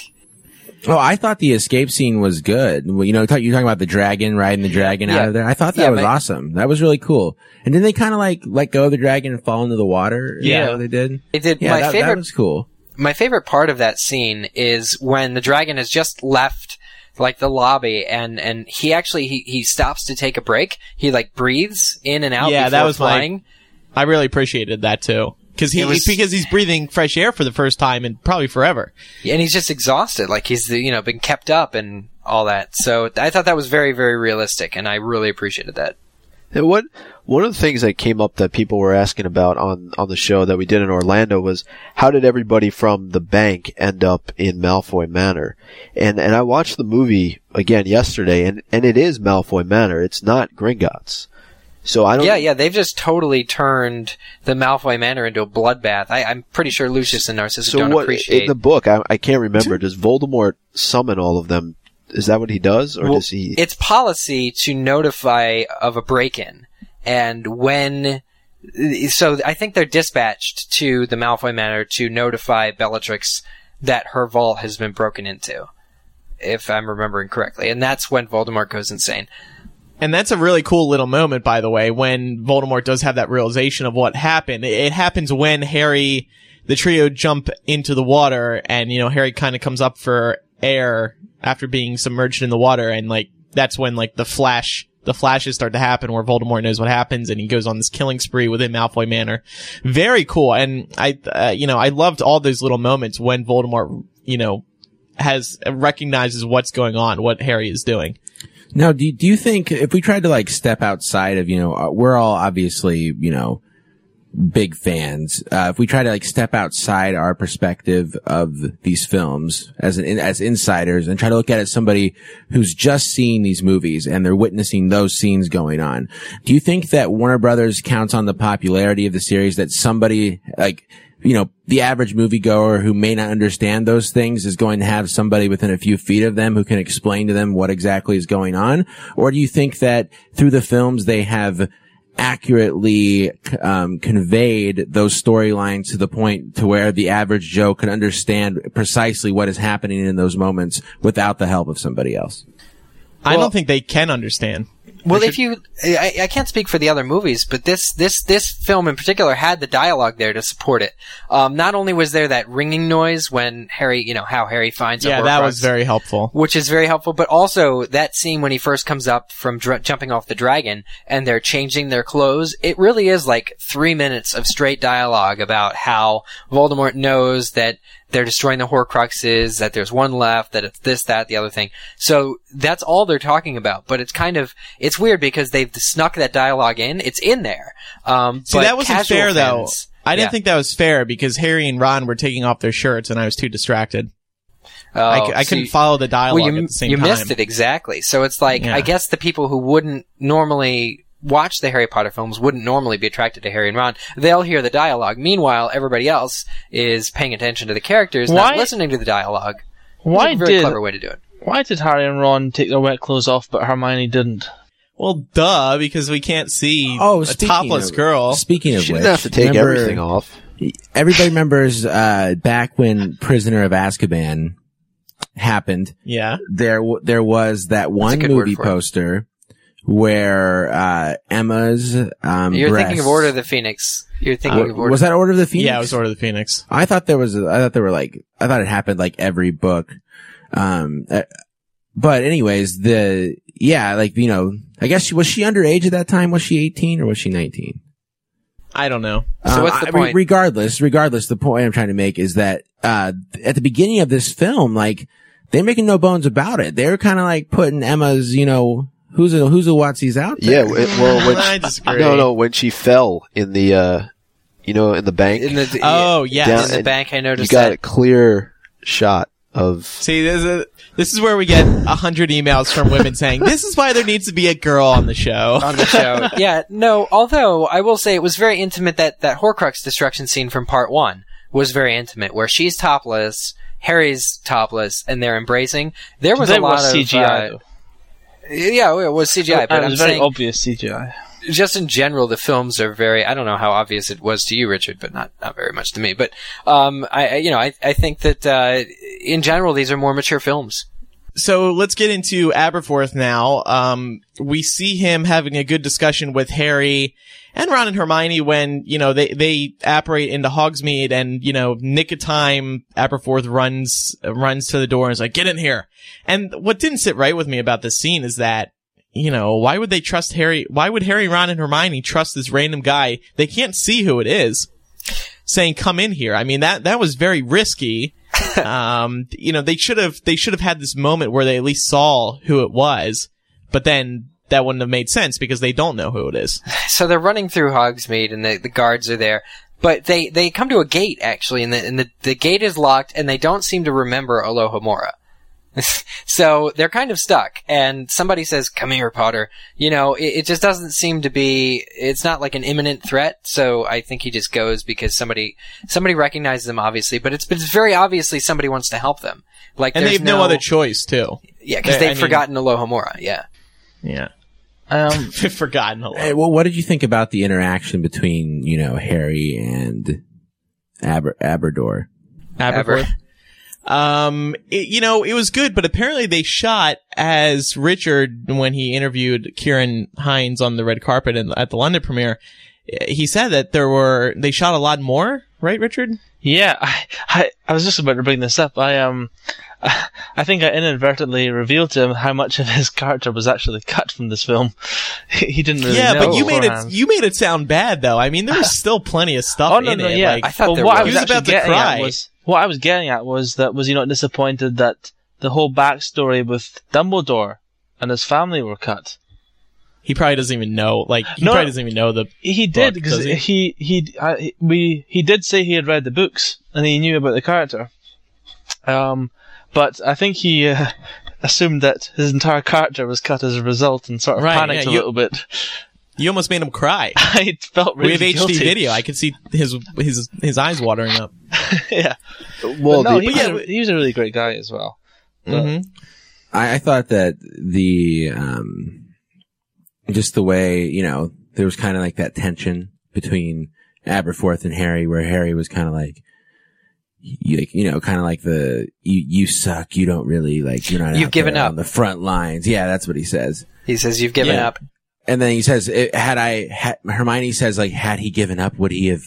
Oh, I thought the escape scene was good. Well, You know, you're talking about the dragon riding the dragon out of there. I thought that Yeah, was my- awesome. That was really cool. And then they kind of like let go of the dragon and fall into the water. Yeah. that what they did. They did. Yeah, my that, favorite that was cool. my favorite part of that scene is when the dragon has just left like the lobby and and he actually he, he stops to take a break he like breathes in and out Yeah, that was flying I really appreciated that too. Cause he, was- because he's breathing fresh air for the first time and probably forever. and he's just exhausted like he's you know been kept up and all that so i thought that was very very realistic and i really appreciated that And what one of the things that came up that people were asking about on on the show that we did in Orlando was how did everybody from the bank end up in Malfoy Manor? And and I watched the movie again yesterday, and and it is Malfoy Manor. It's not Gringotts. So I don't. yeah yeah they've just totally turned the malfoy manor into a bloodbath I, i'm pretty sure lucius and Narcissa So don't what appreciate in the book? I, I can't remember. Does Voldemort summon all of them? Is that what he does, or Well, does he? It's policy to notify of a break-in, and when so I think they're dispatched to the Malfoy Manor to notify Bellatrix that her vault has been broken into, if I'm remembering correctly, and that's when Voldemort goes insane. And that's a really cool little moment, by the way, when Voldemort does have that realization of what happened. It, it happens when Harry, the trio jump into the water and, you know, Harry kind of comes up for air after being submerged in the water and like, that's when like the flash, the flashes start to happen where Voldemort knows what happens and he goes on this killing spree within Malfoy Manor. Very cool. And I, uh, you know, I loved all those little moments when Voldemort, you know, has, recognizes what's going on, what Harry is doing. Now, do, do you think if we tried to like step outside of, you know, uh, we're all obviously, you know, big fans. Uh, if we try to like step outside our perspective of these films as an, as insiders and try to look at it somebody who's just seeing these movies and they're witnessing those scenes going on, do you think that Warner Brothers counts on the popularity of the series that somebody like, you know, the average moviegoer who may not understand those things is going to have somebody within a few feet of them who can explain to them what exactly is going on? Or do you think that through the films they have accurately um, conveyed those storylines to the point to where the average Joe could understand precisely what is happening in those moments without the help of somebody else? I Well- don't think they can understand. Well, if you, I, I can't speak for the other movies, but this this this film in particular had the dialogue there to support it. Um, not only was there that ringing noise when Harry, you know, how Harry finds a Yeah, that was very helpful. which is very helpful. But also that scene when he first comes up from dr- jumping off the dragon and they're changing their clothes. It really is like three minutes of straight dialogue about how Voldemort knows that they're destroying the Horcruxes, that there's one left, that it's this, that, the other thing. So that's all they're talking about. But it's kind of it's weird because they've snuck that dialogue in. It's in there. Um, See, but that wasn't fair though. I didn't Yeah. think that was fair because Harry and Ron were taking off their shirts and I was too distracted. I, Oh, c- I so couldn't you- follow the dialogue well, you, at the same you time. missed it exactly. So it's like Yeah. I guess the people who wouldn't normally watch the Harry Potter films wouldn't normally be attracted to Harry and Ron. They'll hear the dialogue. Meanwhile, everybody else is paying attention to the characters, not listening to the dialogue. Why it's a very did clever way to do it. why did Harry and Ron take their wet clothes off, but Hermione didn't? Well, duh, because we can't see Oh, a topless of- girl. Speaking of She which, didn't have to take remember- everything off. Everybody remembers uh, back when Prisoner of Azkaban happened. Yeah. there w- there was that one movie for it. poster where uh, Emma's um, You're thinking of Order of the Phoenix. You're thinking Wa- of Order. was that Order of the Phoenix? Yeah, it was Order of the Phoenix. I thought there was. A, I thought there were like. I thought it happened like every book. Um, uh, but anyways, the yeah, like you know, I guess she was she underage at that time. Was she eighteen or was she nineteen? I don't know. So what's the I- point? regardless, regardless, the point I'm trying to make is that uh, at the beginning of this film, like they're making no bones about it. They're kind of like putting Emma's, you know, who's a who's a whatsies out Yeah, it, well, when [LAUGHS] I disagree. no, no, when she fell in the, uh, you know, in the bank, in the Oh, yes. Down- in the bank, I noticed. you got got that. a clear shot of See, this is, this is where we get a hundred emails from women saying, this is why there needs to be a girl on the show. on the show. [LAUGHS] yeah, no, although I will say it was very intimate that that Horcrux destruction scene from part 1 was very intimate where she's topless, Harry's topless and they're embracing. There was There a lot was of CGI. uh, though. yeah, it was CGI, but it I'm was very saying obvious CGI. just in general, the films are very. I don't know how obvious it was to you, Richard, but not not very much to me. But um, I I- you know I I think that uh, in general these are more mature films. So let's get into Aberforth now. Um, we see him having a good discussion with Harry and Ron and Hermione when, you know, they, they apparate into Hogsmeade and, you know, nick of time, Aberforth runs, runs to the door and is like, get in here. And what didn't sit right with me about this scene is that, you know, why would they trust Harry? Why would Harry, Ron, and Hermione trust this random guy? They can't see who it is saying, come in here. I mean, that, that was very risky [LAUGHS] um, you know, they should have they should have had this moment where they at least saw who it was, but then that wouldn't have made sense because they don't know who it is. So they're running through Hogsmeade, and the the guards are there. But they, they come to a gate actually, and the and the, the gate is locked, and they don't seem to remember Alohomora. [LAUGHS] so they're kind of stuck, and somebody says, "Come here, Potter." You know, it, it just doesn't seem to be. It's not like an imminent threat. So I think he just goes because somebody somebody recognizes them, obviously. But it's it's very obviously somebody wants to help them. Like And they have no, other choice too. yeah, because they've I mean- forgotten Alohomora. Yeah. Yeah, Um, [LAUGHS] I've forgotten a lot. Hey, well, what did you think about the interaction between you know Harry and Aber- Aberdor? Aberforth. Um, it, you know, it was good, but apparently they shot as Richard when he interviewed Ciarán Hinds on the red carpet in, at the London premiere. He said that there were they shot a lot more, right, Richard? yeah, I, I, I was just about to bring this up. I um, [LAUGHS] I think I inadvertently revealed to him how much of his character was actually cut from this film. He [LAUGHS] he didn't really yeah, know. but you made it you made it sound bad though. I mean, there was [LAUGHS] still plenty of stuff Oh no, in no, it. yeah. Like, I thought well, there what I was. was He was about to cry. was what I was getting at was that was he not disappointed that the whole backstory with Dumbledore and his family were cut? he probably doesn't even know. Like, he No. probably doesn't even know the. He did because he? he he, uh, he we he did say he had read the books and he knew about the character. Um, but I think he uh, [LAUGHS] assumed that his entire character was cut as a result and sort of Right, panicked yeah, a you- little bit. You almost made him cry. [LAUGHS] I felt really we have HD video. I could see his his his eyes watering up. [LAUGHS] yeah. well, But no, the- he, was a, he was a really great guy as well. hmm I, I thought that the um, just the way you know there was kind of like that tension between Aberforth and Harry, where Harry was kind of like. You, like, you know, kind of like the you you suck. You don't really like. You're not. You've out given there up. on the front lines. Yeah, that's what he says. He says, "You've given Yeah. up." And then he says, "Had I had Hermione says like had he given up, would he have?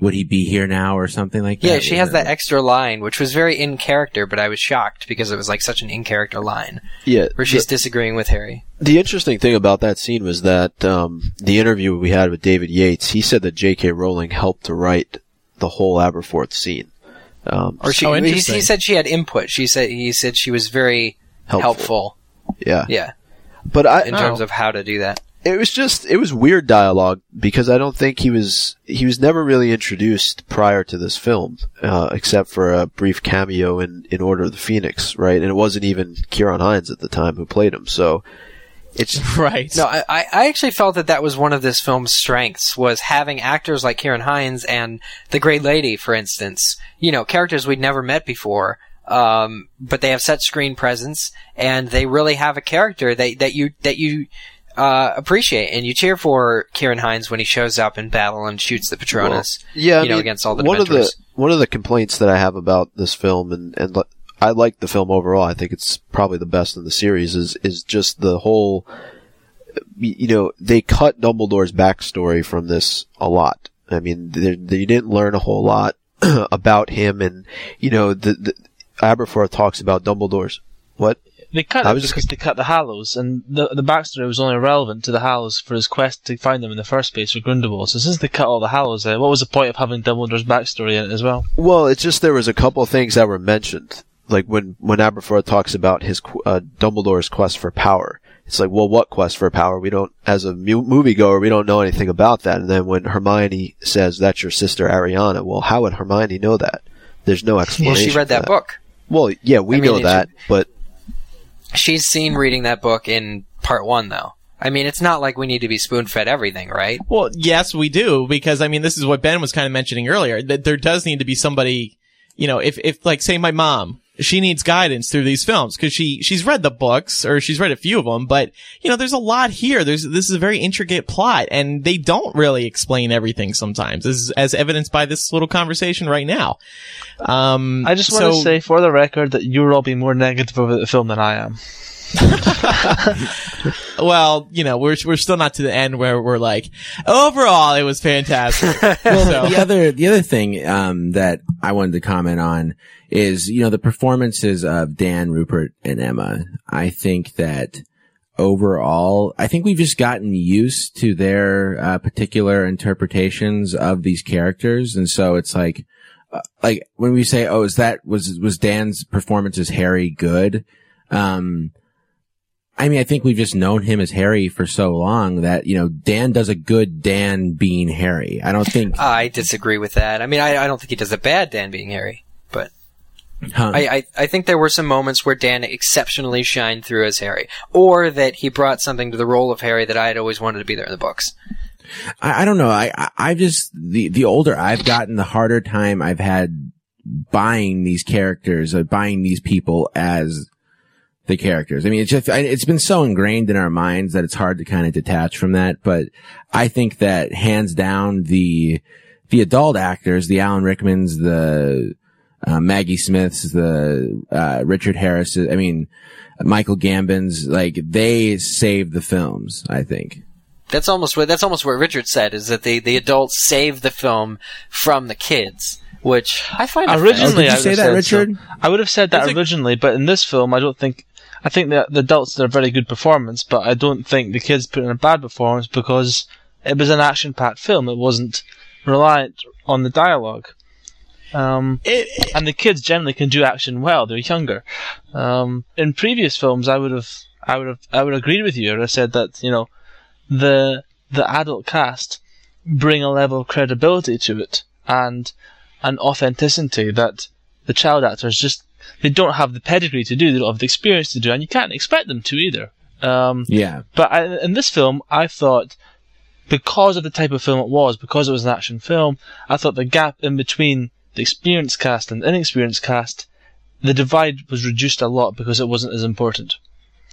Would he be here now or something like that?" Yeah, she has Or- that extra line, which was very in character, but I was shocked because it was like such an in character line yeah, where she's disagreeing with Harry. The interesting thing about that scene was that um, the interview we had with David Yates, he said that J.K. Rowling helped to write the whole Aberforth scene. Um, Or she, Oh, he, he said she had input. She said he said she was very helpful. helpful. Yeah, Yeah, but I, in terms of how to do that. it was just it was weird dialogue because I don't think he was he was never really introduced prior to this film, uh, except for a brief cameo in in Order of the Phoenix, right? And it wasn't even Ciarán Hinds at the time who played him, so it's [LAUGHS] Right. No, I, I actually felt that that was one of this film's strengths was having actors like Ciarán Hinds and the Great Lady, for instance. You know, characters we'd never met before. Um, but they have such screen presence and they really have a character that, that you, that you, uh, appreciate and you cheer for Ciarán Hinds when he shows up in battle and shoots the Patronus. yeah, I know, mean, against all the one of the one of the complaints that I have about this film, and and I like the film overall. I think it's probably the best in the series. Is is just the whole, you know, they cut Dumbledore's backstory from this a lot. I mean, they, they didn't learn a whole lot [CLEARS THROAT] about him, and you know, the, the Aberforth talks about Dumbledore's what They cut I it was just because they cut the Hallows, and the the backstory was only relevant to the Hallows for his quest to find them in the first place for Grindelwald. So since they cut all the Hallows out, what was the point of having Dumbledore's backstory in it as well? Well, it's just there was a couple of things that were mentioned, like when when Aberforth talks about his uh, Dumbledore's quest for power. It's like, well, what quest for power? We don't, as a mu- moviegoer, we don't know anything about that. And then when Hermione says that's your sister Ariana, well, how would Hermione know that? There's no Well, explanation. she read for that book. Well, yeah, we I mean, know it that, but She's seen reading that book in part one, though. I mean, it's not like we need to be spoon fed everything, right? Well, yes, we do because I mean, this is what Ben was kind of mentioning earlier. That there does need to be somebody, you know, if if like say my mom, she needs guidance through these films because she she's read the books or she's read a few of them, but you know, there's a lot here. There's this is a very intricate plot, and they don't really explain everything sometimes, as as evidenced by this little conversation right now. Um, I just want so- to say for the record that you're all being more negative about the film than I am. [LAUGHS] well, you know, we're we're still not to the end where we're like, overall, it was fantastic. [LAUGHS] Well, So- the other the other thing um, that I wanted to comment on is you know the performances of Dan, Rupert, and Emma. I think that overall, I think we've just gotten used to their uh, particular interpretations of these characters, and so it's like. uh, Like when we say, "Oh, is that was was Dan's performance as Harry good?" Um, I mean, I think we've just known him as Harry for so long that, you know, Dan does a good Dan being Harry. I don't think, I disagree with that. I mean, I, I don't think he does a bad Dan being Harry, but huh? I, I, I think there were some moments where Dan exceptionally shined through as Harry, or that he brought something to the role of Harry that I had always wanted to be there in the books. I, I don't know. I, I, I've just, the, the older I've gotten, the harder time I've had buying these characters, uh, buying these people as the characters. I mean, it's just, it's been so ingrained in our minds that it's hard to kind of detach from that. But I think that hands down the, the adult actors, the Alan Rickmans, the, uh, Maggie Smiths, the, uh, Richard Harris, I mean, Michael Gambons, like they saved the films, I think. That's almost what that's almost what Richard said is that the, the adults saved the film from the kids, which I find Originally, Oh, did you I would say have that, said Richard? So. I would have said that originally, but in this film, I don't think. I think that the adults did a very good performance, but I don't think the kids put in a bad performance because it was an action-packed film. It wasn't reliant on the dialogue. Um, It- and the kids generally can do action well. They're younger. Um, in previous films, I would have, I would have, I would agree with you. I said that you know, the the adult cast bring a level of credibility to it and an authenticity that the child actors just they don't have the pedigree to do. They don't have the experience to do, and you can't expect them to either. Um, Yeah. but I, in this film, I thought because of the type of film it was, because it was an action film, I thought the gap in between the experienced cast and the inexperienced cast, the divide was reduced a lot because it wasn't as important.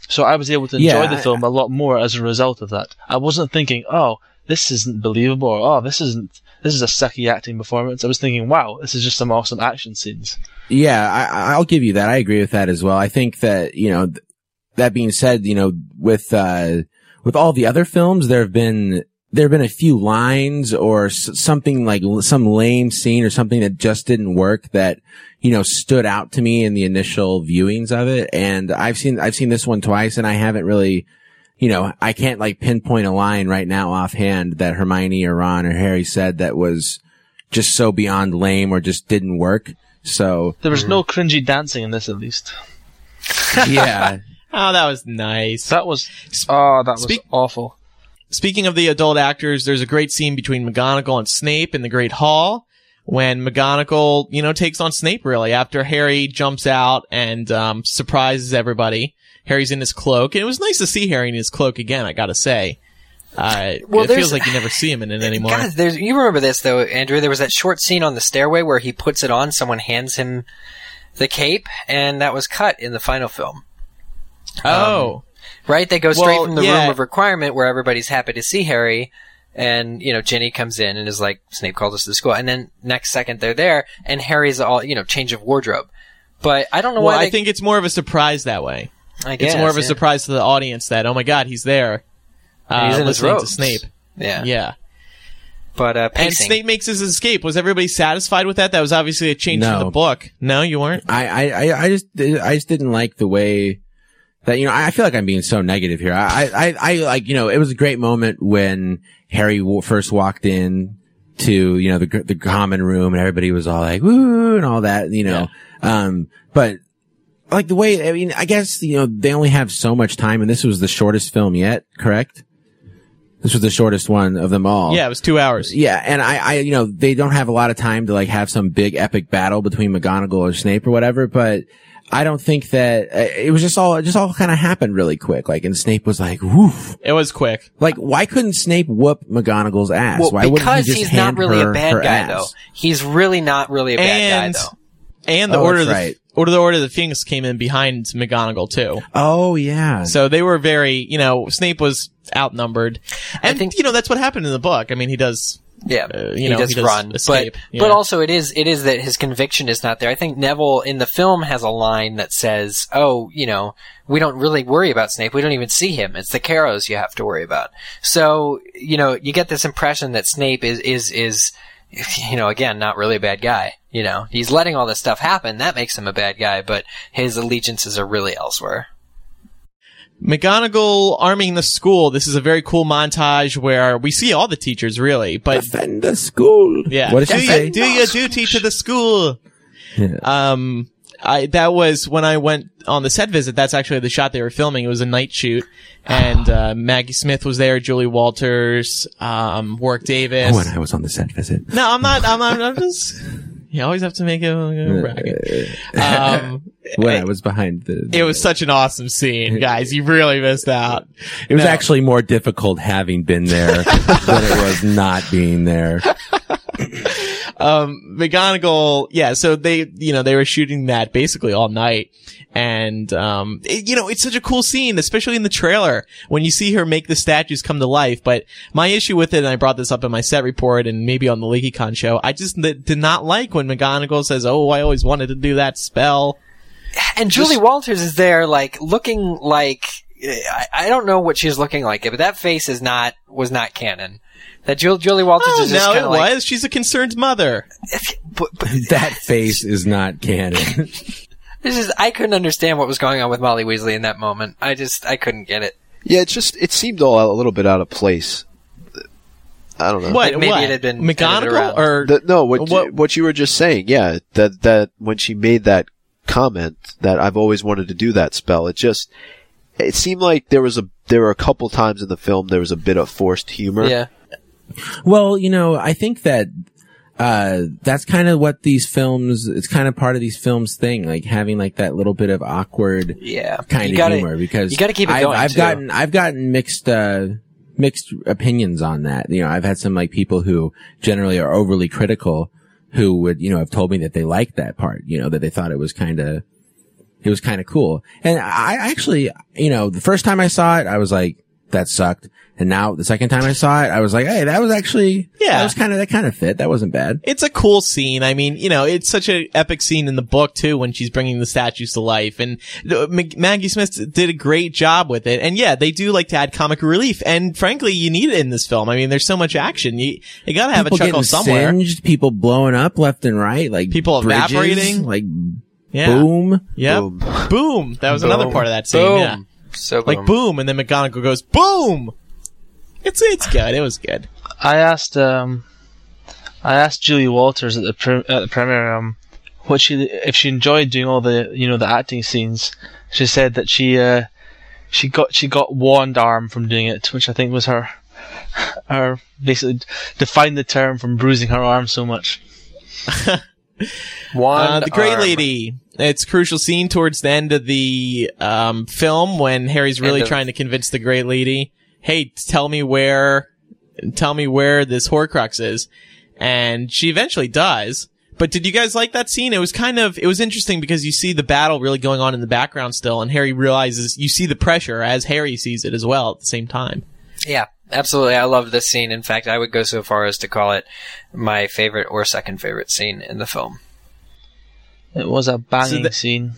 So I was able to enjoy Yeah, the I- film a lot more as a result of that. I wasn't thinking, oh, this isn't believable, or oh, this isn't, this is a sucky acting performance. I was thinking, wow, this is just some awesome action scenes. Yeah, I, I'll give you that. I agree with that as well. I think that, you know, th- that being said, you know, with, uh, with all the other films, there have been, there have been a few lines or something like some lame scene or something that just didn't work that, you know, stood out to me in the initial viewings of it. And I've seen, I've seen this one twice and I haven't really, you know, I can't like pinpoint a line right now offhand that Hermione or Ron or Harry said that was just so beyond lame or just didn't work. So, There was no cringy dancing in this, at least. [LAUGHS] yeah. [LAUGHS] oh, that was nice. That was, oh, that was Speak- awful. Speaking of the adult actors, there's a great scene between McGonagall and Snape in the Great Hall when McGonagall, you know, takes on Snape really after Harry jumps out and um, surprises everybody. Harry's in his cloak, and it was nice to see Harry in his cloak again. I gotta say, uh, Well, it feels like you never see him in it anymore. God, there's, you remember this though, Andrew? There was that short scene on the stairway where he puts it on. Someone hands him the cape, and that was cut in the final film. oh, Right? They go straight Well, from the yeah. room of requirement where everybody's happy to see Harry, and you know Ginny comes in and is like, "Snape called us to the school," and then next second they're there, and Harry's all you know change of wardrobe. But I don't know well, why. I they, think it's more of a surprise that way. I guess, it's more of a yeah. surprise to the audience that oh my god, he's there. And he's uh, in his listening to. Snape. Yeah. Yeah. But uh, And pacing. Snape makes his escape. Was everybody satisfied with that? That was obviously a change from the book. No, you weren't. I, I, I- I just, I just didn't like the way that, you know, I feel like I'm being so negative here. I, I, I like, you know, it was a great moment when Harry w- first walked in to, you know, the, gr- the common room and everybody was all like, woo, and all that, you know, um, but like the way, I mean, I guess, you know, they only have so much time and this was the shortest film yet, correct? This was the shortest one of them all. Yeah, it was two hours. Yeah, and I, I, you know, they don't have a lot of time to like have some big epic battle between McGonagall or Snape or whatever, but I don't think that uh, it was just all, it just all kind of happened really quick. Like, and Snape was like, woof. It was quick. Like, why couldn't Snape whoop McGonagall's ass? Well, why wouldn't he because just he's hand not really her a bad guy, ass? though. He's really not really a bad And guy, though. and the Oh, order of the right. Order the order of the Phoenix came in behind McGonagall too. Oh yeah. So they were very, you know, Snape was outnumbered, and think- you know that's what happened in the book. I mean, he does. Yeah, Uh, you he know, does he does run, escape, but yeah. but also it is it is that his conviction is not there. I think Neville in the film has a line that says, "Oh, you know, we don't really worry about Snape. We don't even see him. It's the Carrows you have to worry about." So you know, you get this impression that Snape is is is you know again not really a bad guy. You know, he's letting all this stuff happen. That makes him a bad guy, but his allegiances are really elsewhere. McGonagall arming the school. This is a very cool montage where we see all the teachers really, but defend the school. yeah, What did do she you, say? do your duty to the school. Yeah. Um, I that was when I went on the set visit. That's actually the shot they were filming. It was a night shoot, and uh, Maggie Smith was there, Julie Walters, um, Warwick Davis. Oh, and I was on the set visit. No, I'm not. I'm not. I'm just. You always have to make it a [LAUGHS] bracket. [LAUGHS] Um, When it, I was behind the. it was such an awesome scene, guys. You really missed out. It was No. actually more difficult having been there than it was not being there. [LAUGHS] um, McGonagall, yeah, so they, you know, they were shooting that basically all night. And, um, it- you know, it's such a cool scene, especially in the trailer when you see her make the statues come to life. But my issue with it, and I brought this up in my set report and maybe on the LeakyCon show, I just n- did not like when McGonagall says, Oh, I always wanted to do that spell. And Julie Walters is there, like looking like I, I don't know what she's looking like, but that face is not was not canon. That Jul- Julie Walters Oh, is just no, kind it of like was. She's a concerned mother. but, but [LAUGHS] That face is not canon. [LAUGHS] this is I couldn't understand what was going on with Molly Weasley in that moment. I just I couldn't get it. Yeah, it just it seemed all a little bit out of place. I don't know. What? maybe what? it had been McGonagall or The, no, what, What- what you were just saying, yeah, that that when she made that comment that I've always wanted to do that spell, it just it seemed like there was a there were a couple times in the film there was a bit of forced humor. Yeah. Well, you know, I think that uh that's kind of what these films it's kind of part of these films thing, like having like that little bit of awkward Yeah. kind of gotta, humor because you gotta keep it I've, going, I've too. gotten I've gotten mixed uh mixed opinions on that. You know, I've had some like people who generally are overly critical who would, you know, have told me that they liked that part, you know, that they thought it was kind of it was kind of cool. And I actually, you know, the first time I saw it, I was like, that sucked. And now the second time I saw it, I was like, hey, that was actually, Yeah. that was kind of, that kind of fit. That wasn't bad. it's a cool scene. I mean, you know, it's such an epic scene in the book too when she's bringing the statues to life. And Mag- Maggie Smith did a great job with it. And yeah, they do like to add comic relief. And frankly, you need it in this film. I mean, there's so much action. You you gotta have people a chuckle getting somewhere. singed, people blowing up left and right, like People bridges, evaporating. like Yeah. boom. Yeah. Boom. Boom. That was another part of that scene. Boom. Yeah. So Like boom, and then McGonagall goes boom. It's it's good. It was good. I asked um, I asked Julie Walters at the pre- at the premiere um, what she if she enjoyed doing all the you know the acting scenes. She said that she uh, she got she got wand arm from doing it, which I think was her her basically defined the term from bruising her arm so much. One [LAUGHS] Uh, the Great Lady. It's a crucial scene towards the end of the um, film when Harry's really of- trying to convince the Great Lady, "Hey, tell me where, tell me where this Horcrux is," and she eventually does. But did you guys like that scene? It was kind of it was interesting because you see the battle really going on in the background still, and Harry realizes you see the pressure as Harry sees it as well at the same time. Yeah, absolutely. I loved this scene. In fact, I would go so far as to call it my favorite or second favorite scene in the film. It was a banging the- scene.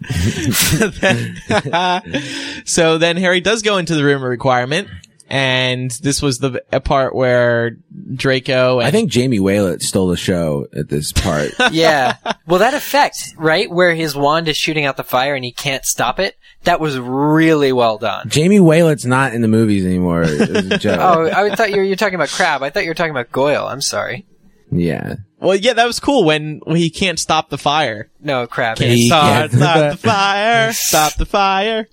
[LAUGHS] so then Harry does go into the room of requirement, and this was the a part where Draco. And I think Jamie Waylett stole the show at this part. [LAUGHS] Yeah. [LAUGHS] well, that effect, right, where his wand is shooting out the fire and he can't stop it, that was really well done. Jamie Waylett's not in the movies anymore. It was a joke. Oh, I thought you were, you were talking about Crabbe. I thought you were talking about Goyle. I'm sorry. Yeah. Well, yeah, that was cool when, when he can't stop the fire. No, crap. Can is- he- Start, Yeah. stop the fire, stop the fire.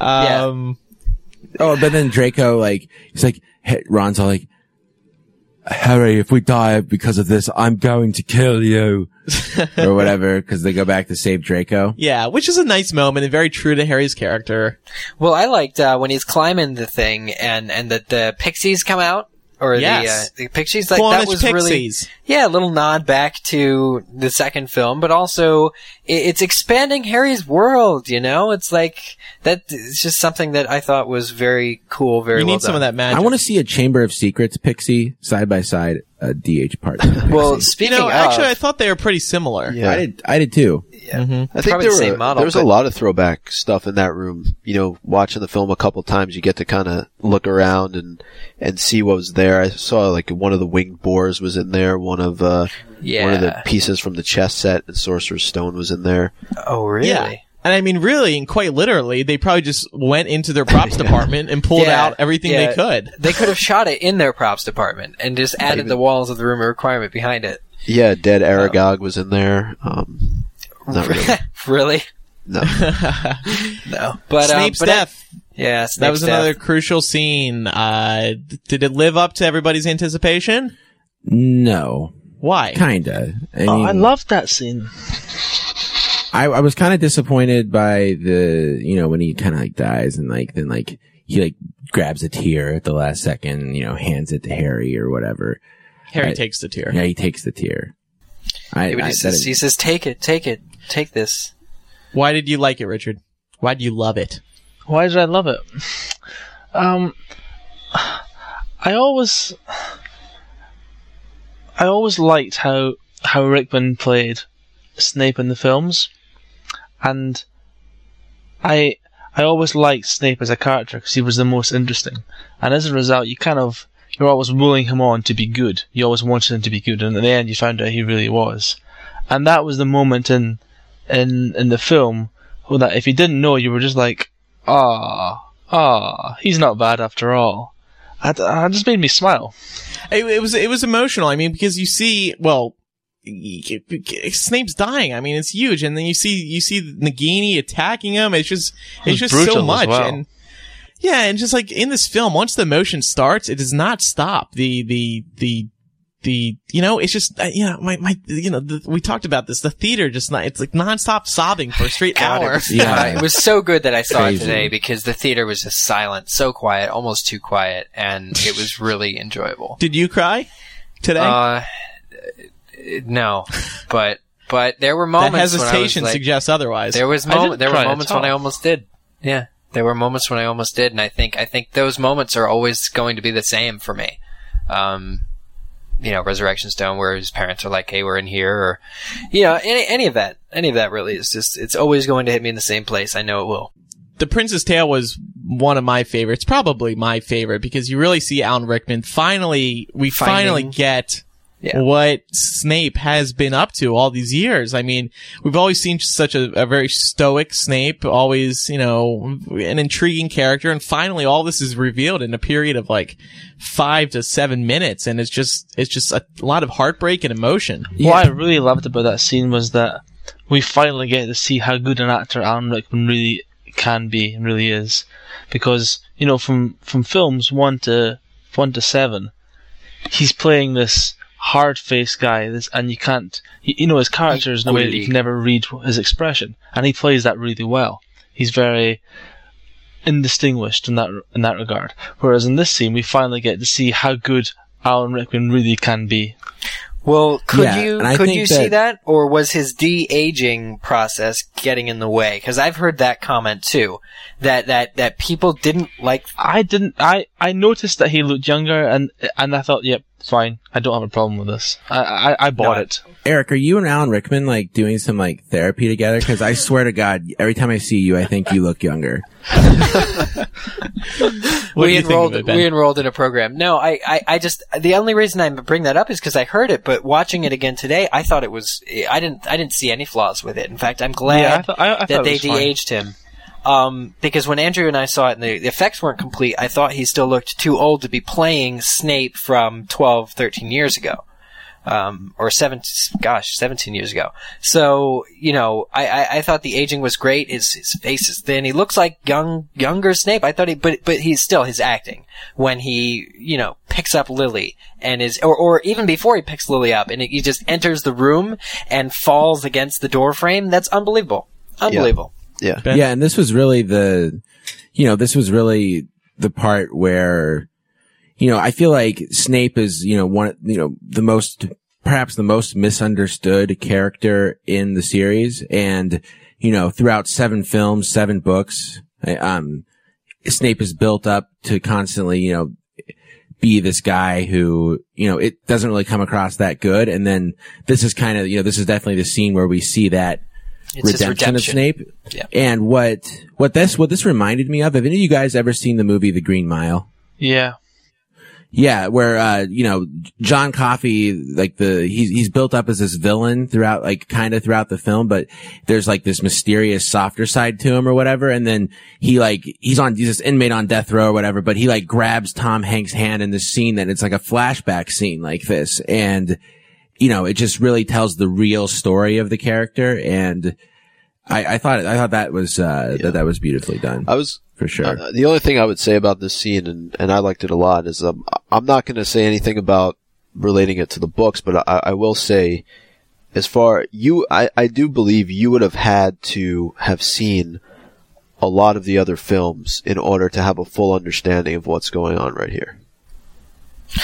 Um, oh, but then Draco, like, he's like, hey, Ron's all like, Harry, if we die because of this, I'm going to kill you. [LAUGHS] or whatever, because they go back to save Draco. Yeah, which is a nice moment and very true to Harry's character. Well, I liked uh, when he's climbing the thing and and that the pixies come out or Yes. the uh, the pixies like that Cornish was really Pixies. yeah a little nod back to the second film, but also it, it's expanding Harry's world. You know, it's like that. It's just something that I thought was very cool. Very You well need some of that magic. I want to see a Chamber of Secrets pixie side by side, a DH part. [LAUGHS] Well, You speaking know, of, actually, I thought they were pretty similar. Yeah. I did, I did too. yeah, I think probably there, the same were, model, there was a lot of throwback stuff in that room. You know, watching the film a couple times, you get to kind of look around and and see what was there. I saw like one of the winged boars was in there. One of uh, yeah. one of the pieces from the chess set and Sorcerer's Stone was in there. oh, really? Yeah. And I mean, really, and quite literally, they probably just went into their props [LAUGHS] department and pulled Yeah, out everything yeah. they could. They could have shot it in their props department and just added even- the walls of the room of requirement behind it. Yeah, dead Aragog was in there. Um, not really. [LAUGHS] really? No. [LAUGHS] No. But uh, Snape's but I- death. yeah, that was death. another crucial scene. Uh, did it live up to everybody's anticipation? No, Why? kinda. I Oh, I loved that scene. I, I was kind of disappointed by the, you know, when he kind of like dies and like, then like, he like grabs a tear at the last second, and, you know, hands it to Harry or whatever. Harry I- takes the tear. Yeah, he takes the tear. I, Yeah, but I- he, says, is- he says, "Take it, take it, take this." Why did you like it, Richard? Why do you love it? Why did I love it? Um, I always, I always liked how how Rickman played Snape in the films, and I I always liked Snape as a character because he was the most interesting, and as a result, you kind of you're always willing him on to be good. You always wanted him to be good, and in the end, you found out he really was, and that was the moment in in in the film where that if you didn't know, you were just like, ah, ah, he's not bad after all. That, just made me smile. It, it was it was emotional. I mean, because you see, well, Snape's dying. I mean, it's huge, and then you see you see Nagini attacking him. It's just it's just so much, well. and yeah, and just like in this film, once the emotion starts, it does not stop. The the the the you know it's just uh, you know my my you know the, we talked about this the theater just not it's like nonstop sobbing for a straight [LAUGHS] God, hour it was, [LAUGHS] Yeah. it was so good that I saw Crazy. it today because the theater was just silent, so quiet, almost too quiet, and it was really enjoyable. did you cry today Uh, no, but but there were that moments when I was hesitation like, suggests otherwise There was moment. There were moments when I almost did. Yeah, there were moments when I almost did, and I think I think those moments are always going to be the same for me. Um, you know, Resurrection Stone, where his parents are like, "Hey, we're in here," or you know, any any of that, any of that really is just it's always going to hit me in the same place. I know it will. The Prince's Tale was one of my favorites, probably my favorite, because you really see Alan Rickman finally, we finally get Yeah. what Snape has been up to all these years. I mean, we've always seen such a, a very stoic Snape, always, you know, an intriguing character, and finally all this is revealed in a period of like five to seven minutes, and it's just, it's just a lot of heartbreak and emotion. What I really loved about that scene was that we finally get to see how good an actor Alan Rickman really can be and really is, because you know from from films one to one to seven, he's playing this hard-faced guy, this and you can't, you, you know, his character is in a way that you can never read his expression, and he plays that really well. He's very indistinguished in that in that regard. Whereas in this scene, we finally get to see how good Alan Rickman really can be. Well, could Yeah, you could think you see that- that, or was his de aging process getting in the way? Because I've heard that comment too, that that that people didn't like. I didn't. I I noticed that he looked younger, and and I thought, yep, fine. I don't have a problem with this. I I, I bought No, it. Eric, are you and Alan Rickman like doing some like therapy together? Because I swear to God, every time I see you, I think you look younger. [LAUGHS] We you enrolled it, we enrolled in a program. No, I, I, I just the only reason I bring that up is because I heard it, but watching it again today, I thought it was I didn't I didn't see any flaws with it. In fact, I'm glad Yeah, I thought- I- I that they was de-aged him. Um, because when Andrew and I saw it and the, the effects weren't complete, I thought he still looked too old to be playing Snape from 12, 13 years ago. um, or seven, gosh, 17 years ago. So, you know, I, I, I thought the aging was great. His, his face is thin. He looks like young, younger Snape. I thought he, but, but he's still his acting when he, you know, picks up Lily and is, or, or even before he picks Lily up and he just enters the room and falls against the door frame. That's unbelievable. Unbelievable. Yeah. Ben? Yeah, and this was really the, you know, this was really the part where, you know, I feel like Snape is, you know, one, you know, the most, perhaps the most misunderstood character in the series. And, you know, throughout seven films, seven books, um, Snape is built up to constantly, you know, be this guy who, you know, it doesn't really come across that good. And then this is kind of, you know, this is definitely the scene where we see that It's his redemption, of Snape. Yeah. And what what this what this reminded me of, have any of you guys ever seen the movie The Green Mile? Yeah. Yeah, where uh, you know, John Coffey, like the he's he's built up as this villain throughout like kind of throughout the film, but there's like this mysterious softer side to him or whatever, and then he like he's on he's this inmate on death row or whatever, but he like grabs Tom Hanks' hand in this scene that it's like a flashback scene like this. And you know, it just really tells the real story of the character and I, I thought I thought that was uh that that was beautifully done I was for sure. Uh, the only thing I would say about this scene, and, and I liked it a lot, is um, I'm not going to say anything about relating it to the books, but I, I will say, as far you, I, I do believe you would have had to have seen a lot of the other films in order to have a full understanding of what's going on right here.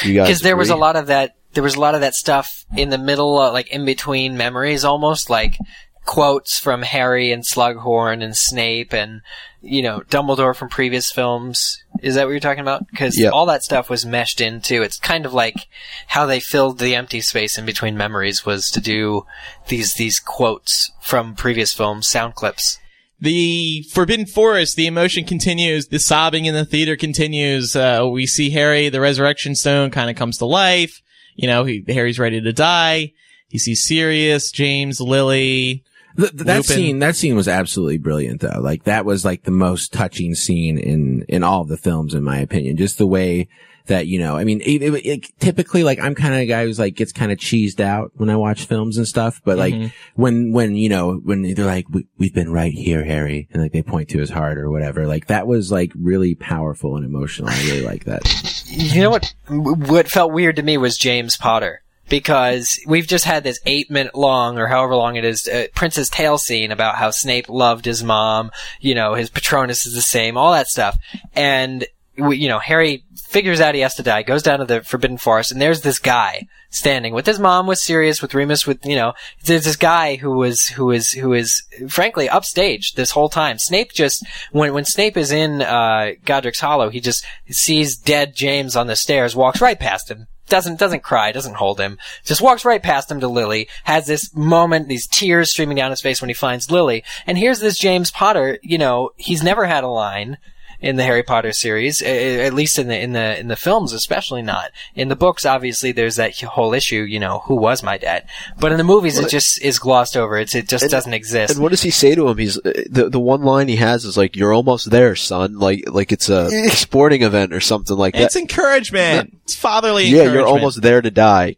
You guys, because there was a lot of that there was a lot of that stuff in the middle uh, like in between memories almost like quotes from harry and slughorn and snape and you know dumbledore from previous films is that what you're talking about because Yeah. all that stuff was meshed into it's kind of like how they filled the empty space in between memories was to do these these quotes from previous films sound clips The Forbidden Forest, the emotion continues, the sobbing in the theater continues. Uh, we see Harry, the resurrection stone kind of comes to life. You know, he, Harry's ready to die. He sees Sirius, James, Lily. Th- th- that scene, that scene was absolutely brilliant though. Like that was like the most touching scene in, in all of the films in my opinion. Just the way that, you know, I mean, it, it, it- typically like I'm kind of a guy who's like gets kind of cheesed out when I watch films and stuff. But like when, when, you know, when they're like, we, we've been right here, Harry. And like they point to his heart or whatever. Like that was like really powerful and emotional. I really like that. You know what? What felt weird to me was James Potter because we've just had this eight minute long or however long it is uh, Prince's Tale scene about how Snape loved his mom. You know, his Patronus is the same, all that stuff, and we, you know Harry figures out he has to die, goes down to the Forbidden Forest, and there's this guy standing with his mom, with Sirius, with Remus, with you know, there's this guy who was who is who is frankly upstaged this whole time. Snape just when when Snape is in uh, Godric's Hollow, he just sees dead James on the stairs, walks right past him. Doesn't doesn't cry, doesn't hold him, just walks right past him to Lily. Has this moment, these tears streaming down his face when he finds Lily, and here's this James Potter. You know, he's never had a line in the Harry Potter series, at least in the in the in the films, especially not in the books. Obviously, there's that whole issue. You know, who was my dad? But in the movies, it just is glossed over. It's it just And- doesn't exist. And what does he say to him? He's uh, the the one line he has is like, "You're almost there, son." Like like it's a [LAUGHS] sporting event or something like that. It's encouragement. It's fatherly yeah, encouragement. you're almost there to die.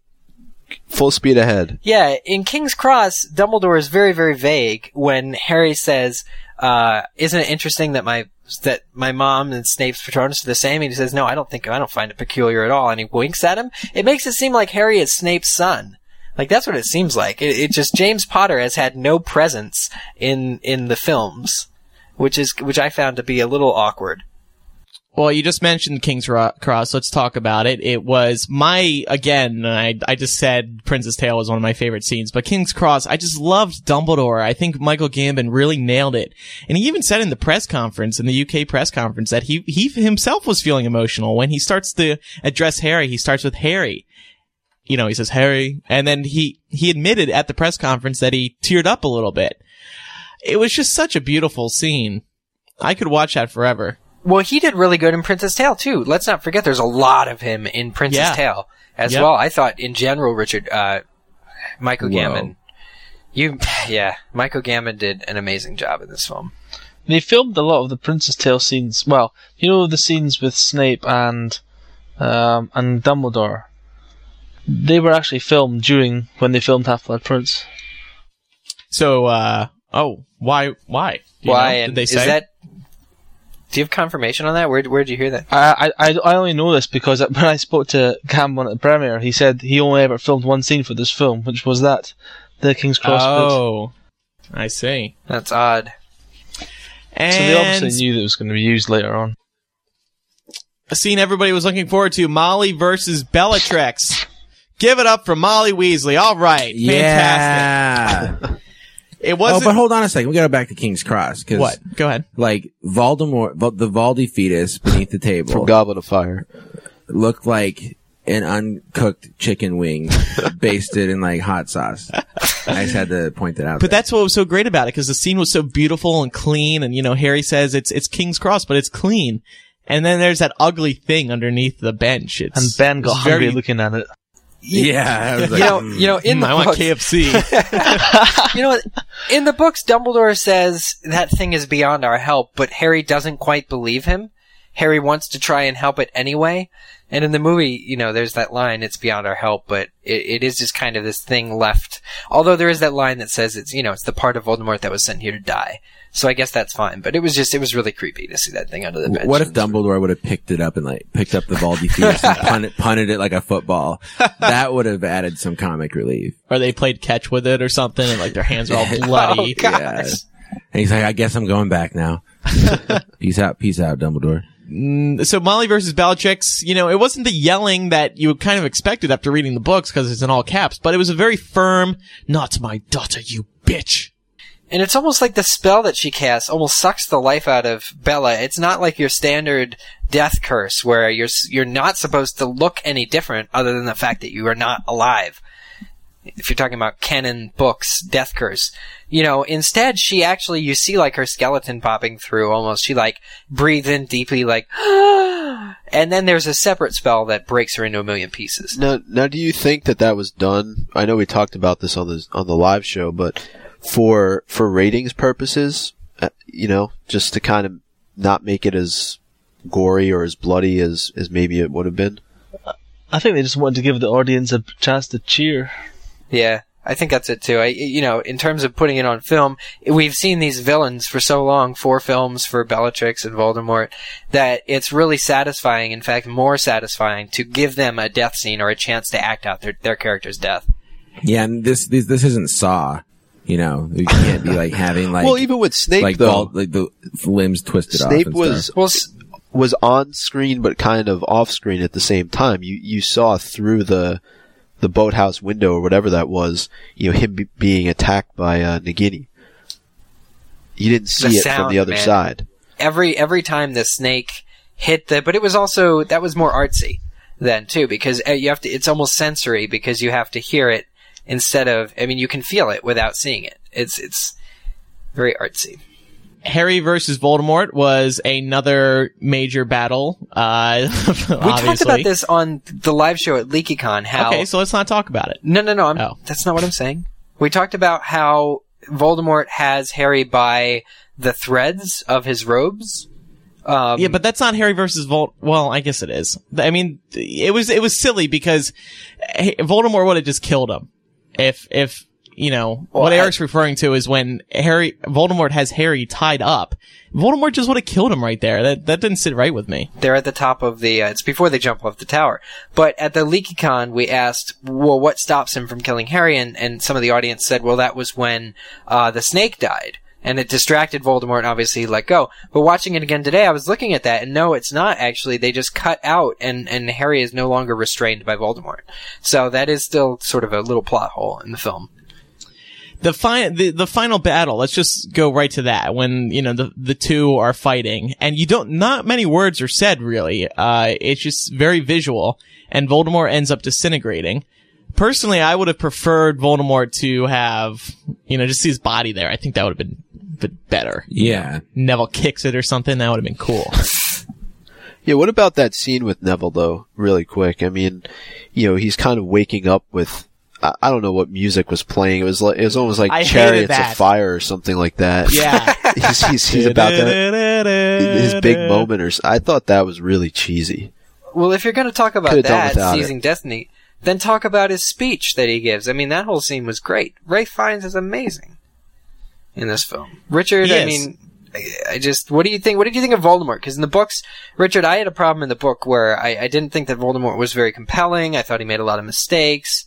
Full speed ahead. Yeah, in King's Cross, Dumbledore is very, very vague when Harry says, uh, "Isn't it interesting that my that my mom and Snape's Patronus are the same?" And he says, "No, I don't think I don't find it peculiar at all." And he winks at him. It makes it seem like Harry is Snape's son. Like that's what it seems like. It, it just James Potter has had no presence in in the films, which is which I found to be a little awkward. Well, you just mentioned King's Cross. Let's talk about it. It was my, again, I, I just said Prince's Tale was one of my favorite scenes, but King's Cross, I just loved Dumbledore. I think Michael Gambon really nailed it. And he even said in the press conference, in the UK press conference, that he, he himself was feeling emotional. When he starts to address Harry, he starts with Harry. You know, he says Harry, and then he, he admitted at the press conference that he teared up a little bit. It was just such a beautiful scene. I could watch that forever. Well, he did really good in Prince's Tale too. Let's not forget, there's a lot of him in Prince's Yeah. Tale as Yep. well. I thought, in general, Richard, uh, Michael Whoa. Gambon, you, [LAUGHS] yeah, Michael Gambon did an amazing job in this film. They filmed a lot of the Prince's Tale scenes. Well, you know the scenes with Snape and um, and Dumbledore. they were actually filmed during when they filmed Half Blood Prince. So, uh, oh, why? Why? Do you Why? know? Did they is say? that? Do you have confirmation on that? Where where did you hear that? I, I, I only know this because [LAUGHS] when I spoke to Cameron at the premiere, he said he only ever filmed one scene for this film, which was that, the King's Cross bit. oh, I see. That's odd. And So they obviously knew that it was going to be used later on. a scene everybody was looking forward to: Molly versus Bellatrix. Give it up for Molly Weasley. All right, fantastic. [LAUGHS] Yeah. It oh, wasn't but hold on a second. We got to back to King's Cross because what? Go ahead. like Voldemort, the Voldi fetus beneath the table From Goblet of Fire. looked like an uncooked chicken wing [LAUGHS] basted in like hot sauce. I just had to point that out. But there. that's what was so great about it because the scene was so beautiful and clean. And you know, Harry says it's it's King's Cross, but it's clean. And then there's that ugly thing underneath the bench. It's And Ben got it's hungry very- looking at it. Yeah. Was You know, mm. you know, in Mm, the I want books, KFC. [LAUGHS] you know, in the books, Dumbledore says that thing is beyond our help, but Harry doesn't quite believe him. Harry wants to try and help it anyway. And in the movie, you know, there's that line, it's beyond our help, but it, it is just kind of this thing left. Although there is that line that says it's, you know, it's the part of Voldemort that was sent here to die. So I guess that's fine. But it was just, it was really creepy to see that thing under the bench. What if Dumbledore would have picked it up and like picked up the Voldi fetus and punted, [LAUGHS] punted it like a football? That would have added some comic relief. or they played catch with it or something, and like their hands are all [LAUGHS] bloody. Oh, gosh. Yeah. And he's like, I guess I'm going back now. [LAUGHS] peace out, peace out, Dumbledore. Mm, so Molly versus Bellatrix, you know, it wasn't the yelling that you kind of expected after reading the books because it's in all caps, but it was a very firm, not my daughter, you bitch. And it's almost like the spell that she casts almost sucks the life out of Bella. It's not like your standard death curse where you're you're not supposed to look any different other than the fact that you are not alive. If you're talking about canon books, death curse, you know, instead she actually you see like her skeleton popping through almost. She like breathes in deeply like [GASPS] and then there's a separate spell that breaks her into a million pieces. Now, now, do you think that that was done? I know we talked about this on the on the live show, but for for ratings purposes, uh, you know, just to kind of not make it as gory or as bloody as as maybe it would have been. I think they just wanted to give the audience a chance to cheer. Yeah, I think that's it too. I, you know, in terms of putting it on film, we've seen these villains for so long, four films for Bellatrix and Voldemort, that it's really satisfying, in fact, more satisfying to give them a death scene or a chance to act out their, their character's death. Yeah, and this this, this isn't Saw. You know, you can't be like having [LAUGHS] like well, even with Snape like though, Val- like the limbs twisted off. Snape and was stuff. Well, s- was on screen but kind of off screen at the same time. You you saw through the the boathouse window or whatever that was, you know, him be, being attacked by uh, Nagini. You didn't see The it from the other man. side. every every time the snake hit the, but it was also that was more artsy then too because uh, you have to. It's almost sensory because you have to hear it instead of. I mean, you can feel it without seeing it. It's it's very artsy. Harry versus Voldemort was another major battle. Uh, [LAUGHS] We talked about this on the live show at LeakyCon. How Okay, so let's not talk about it. no, no, no. I'm, Oh. That's not what I'm saying. We talked about how Voldemort has Harry by the threads of his robes. Um, Yeah, but that's not Harry versus Vold. Well, I guess it is. I mean, it was it was silly because Voldemort would have just killed him if if you know Well, what I- Eric's referring to is when Harry Voldemort has Harry tied up. Voldemort just would have killed him right there. That that didn't sit right with me. they're at the top of the. Uh, it's before they jump off the tower. But at the LeakyCon, we asked, well, what stops him from killing Harry? And, and some of the audience said, well, that was when uh, the snake died. And it distracted Voldemort and obviously he let go. But watching it again today, I was looking at that and no, it's not actually. They just cut out and, and Harry is no longer restrained by Voldemort. So that is still sort of a little plot hole in the film. the final the, the final battle let's just go right to that when you know the the two are fighting and you don't not many words are said really uh it's just very visual and voldemort ends up disintegrating personally i would have preferred voldemort to have you know just see his body there i think that would have been been better Yeah. neville kicks it or something that would have been cool [LAUGHS] Yeah, what about that scene with Neville though? Really quick. I mean, you know, he's kind of waking up with. I I don't know what music was playing. It was like it was almost like I Chariots of Fire or something like that. yeah [LAUGHS] he's, he's, he's about to his big moment. Or I thought that was really cheesy. Well, if you're going to talk about Could've that, without it. seizing destiny, then talk about his speech that he gives. I mean, that whole scene was great. Ralph Fiennes is amazing in this film. Richard, He I is. mean, I, I just, what do you think? What did you think of Voldemort? Because in the books, Richard, I had a problem in the book where I, I didn't think that Voldemort was very compelling. I thought he made a lot of mistakes.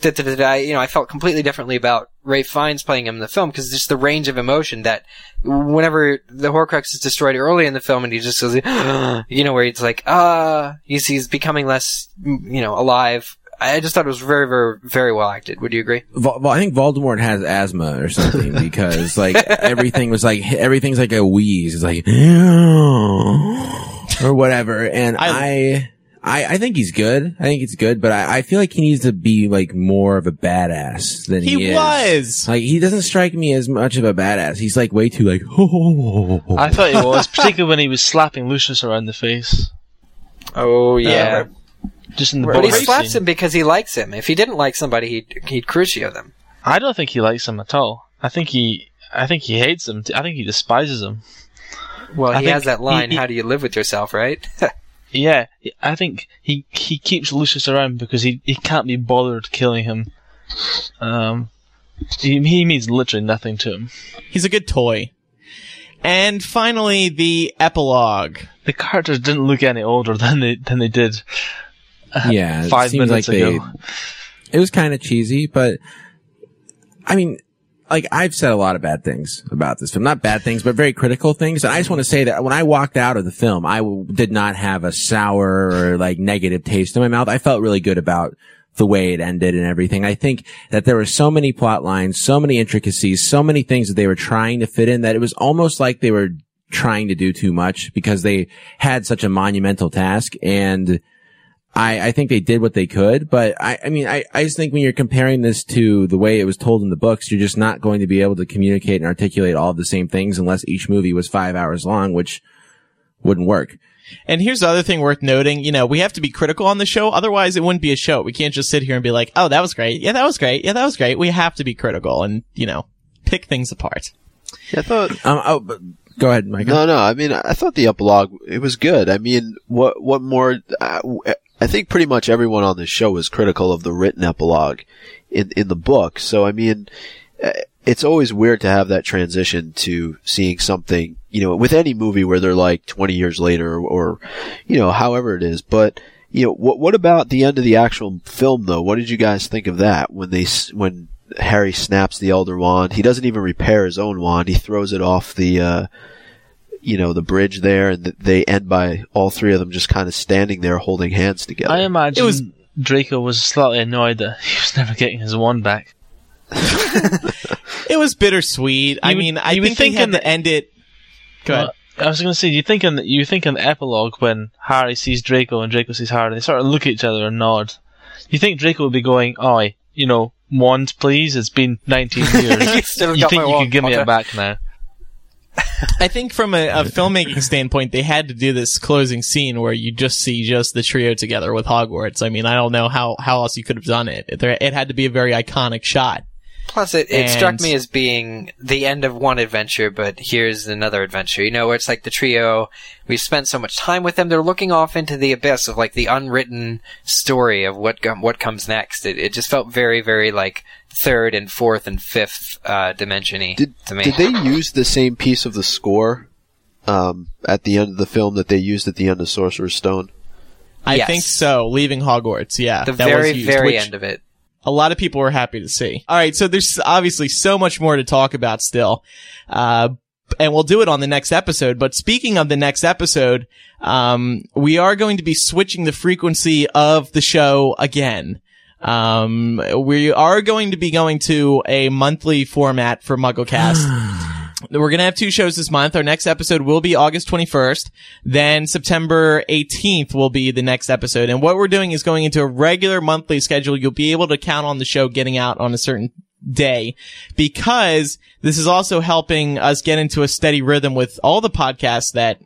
Da, da, da, da. You know, I felt completely differently about Ralph Fiennes playing him in the film because just the range of emotion that whenever the Horcrux is destroyed early in the film and he just goes, [GASPS] you know, where he's like, ah, he's, he's becoming less, you know, alive. I just thought it was very, very, very well acted. Would you agree? Vol- Vol- I think Voldemort has asthma or something [LAUGHS] because like everything was like everything's like a wheeze. It's like [LAUGHS] or whatever. And I, I, I think he's good. I think it's good, but I, I feel like he needs to be like more of a badass than he, He is. was. Like he doesn't strike me as much of a badass. He's like way too like. [LAUGHS] I thought he was, particularly when he was slapping Lucius around the face. Oh yeah. Uh, Just in the But he boathouse slaps scene. him because he likes him. If he didn't like somebody, he'd, he'd crucio them. I don't think he likes him at all. I think he, I think he hates him. I think he despises him. Well, I he has that line, he- he- how do you live with yourself, right? [LAUGHS] Yeah, I think he he keeps Lucius around because he, he can't be bothered killing him. Um, he, he means literally nothing to him. He's a good toy. And finally, the epilogue. The characters didn't look any older than they than they did Uh, yeah, it five minutes like ago. They, it was kind of cheesy, but I mean, like I've said a lot of bad things about this film, not bad things, but very critical things. And I just want to say that when I walked out of the film, I w- did not have a sour or like negative taste in my mouth. I felt really good about the way it ended and everything. I think that there were so many plot lines, so many intricacies, so many things that they were trying to fit in that it was almost like they were trying to do too much because they had such a monumental task and I, I think they did what they could, but I, I mean, I, I just think when you're comparing this to the way it was told in the books, you're just not going to be able to communicate and articulate all of the same things unless each movie was five hours long, which wouldn't work. And here's the other thing worth noting. You know, we have to be critical on the show. Otherwise, it wouldn't be a show. We can't just sit here and be like, oh, that was great. Yeah, that was great. Yeah, that was great. We have to be critical and, you know, pick things apart. Yeah, I thought Um, oh, but go ahead, Micah. No, no. I mean, I thought the epilogue it was good. I mean, what what more? Uh, I think pretty much everyone on this show was critical of the written epilogue in in the book. So I mean, uh, it's always weird to have that transition to seeing something, you know, with any movie where they're like 20 years later or, or you know, however it is. But you know, what what about the end of the actual film though? What did you guys think of that when they when Harry snaps the Elder Wand? He doesn't even repair his own wand. He throws it off the. Uh, you know, the bridge there, and they end by all three of them just kind of standing there holding hands together. I imagine It was- Draco was slightly annoyed that [LAUGHS] he was never getting his wand back. [LAUGHS] It was bittersweet. I You would- mean, I you would think they had in to end it. Go ahead. I was going to say, you think in the, you think in the epilogue when Harry sees Draco and Draco sees Harry, they sort of look at each other and nod. You think Draco would be going, "Oi, you know, wand, please. It's been 19 [LAUGHS] years. You still you got think my you wand, could give me Potter." it back now?" [LAUGHS] I think from a, a filmmaking standpoint, they had to do this closing scene where you just see just the trio together with Hogwarts. I mean, I don't know how, how else you could have done it. It, there- it had to be a very iconic shot. Plus, it, it struck me as being the end of one adventure, but here's another adventure. You know, where it's like the trio, we've spent so much time with them, they're looking off into the abyss of like the unwritten story of what what comes next. It, it just felt very, very like third and fourth and fifth uh, dimensiony Did to me. did they use the same piece of the score um, at the end of the film that they used at the end of Sorcerer's Stone? I Yes. think so. Leaving Hogwarts, yeah, the that was very, used, very end of it. a lot of people were happy to see. All right, so there's obviously so much more to talk about still, uh, and we'll do it on the next episode. But speaking of the next episode, um, we are going to be switching the frequency of the show again. Um, we are going to be going to a monthly format for MuggleCast. [SIGHS] We're going to have two shows this month. Our next episode will be August 21st. Then September 18th will be the next episode. And what we're doing is going into a regular monthly schedule. You'll be able to count on the show getting out on a certain day because this is also helping us get into a steady rhythm with all the podcasts that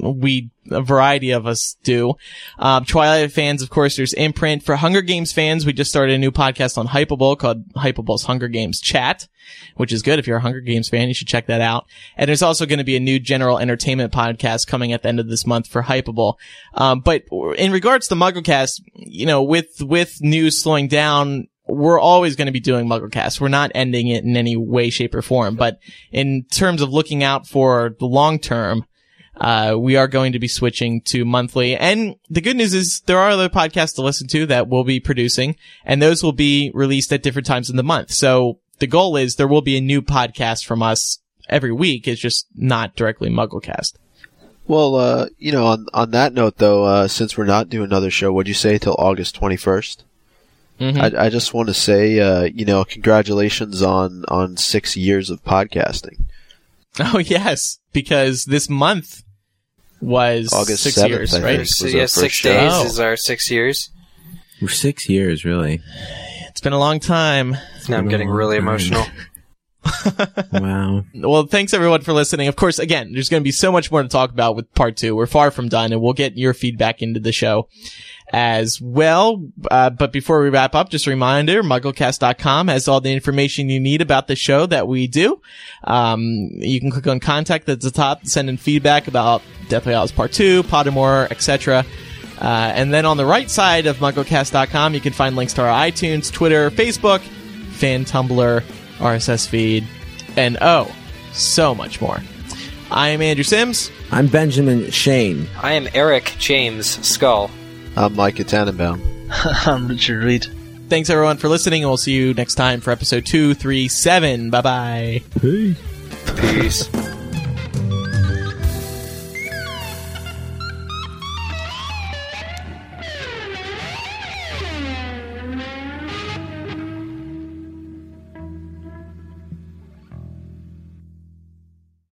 we a variety of us do. Um, Twilight fans, of course, there's Imprint. For Hunger Games fans, we just started a new podcast on Hypable called Hypable's Hunger Games Chat, which is good. If you're a Hunger Games fan, you should check that out. And there's also going to be a new general entertainment podcast coming at the end of this month for Hypable. Um, but in regards to MuggleCast, you know, with, with news slowing down, we're always going to be doing MuggleCast. We're not ending it in any way, shape, or form. But in terms of looking out for the long term, uh, we are going to be switching to monthly. And the good news is there are other podcasts to listen to that we'll be producing, and those will be released at different times in the month. So the goal is there will be a new podcast from us every week. It's just not directly MuggleCast. Well, uh, you know, on on that note though, uh, since we're not doing another show, would you say till August twenty Mhm. I, I just want to say, uh, you know, congratulations on on six years of podcasting. [LAUGHS] Oh yes, because this month was August six 7th, years, I right? think. So, was yeah, our six first show. days Oh. is our six years. We're six years, really. It's been a long time. Now I'm getting really emotional. [LAUGHS] Wow. Well, thanks everyone for listening. Of course, again, there's going to be so much more to talk about with part two. We're far from done and we'll get your feedback into the show as well. Uh, but before we wrap up, just a reminder, mugglecast.com has all the information you need about the show that we do. Um, you can click on contact at the top, send in feedback about Deathly Hallows Part 2, Pottermore, etc. Uh, and then on the right side of mugglecast.com, you can find links to our iTunes, Twitter, Facebook, fan Tumblr, RSS feed, and oh, so much more. I am Andrew Sims. I'm Benjamin Schoen. I am Eric James Scull. I'm Micah Tannenbaum. [LAUGHS] I'm Richard Reid. Thanks everyone for listening, and we'll see you next time for episode 237. Bye bye. Peace.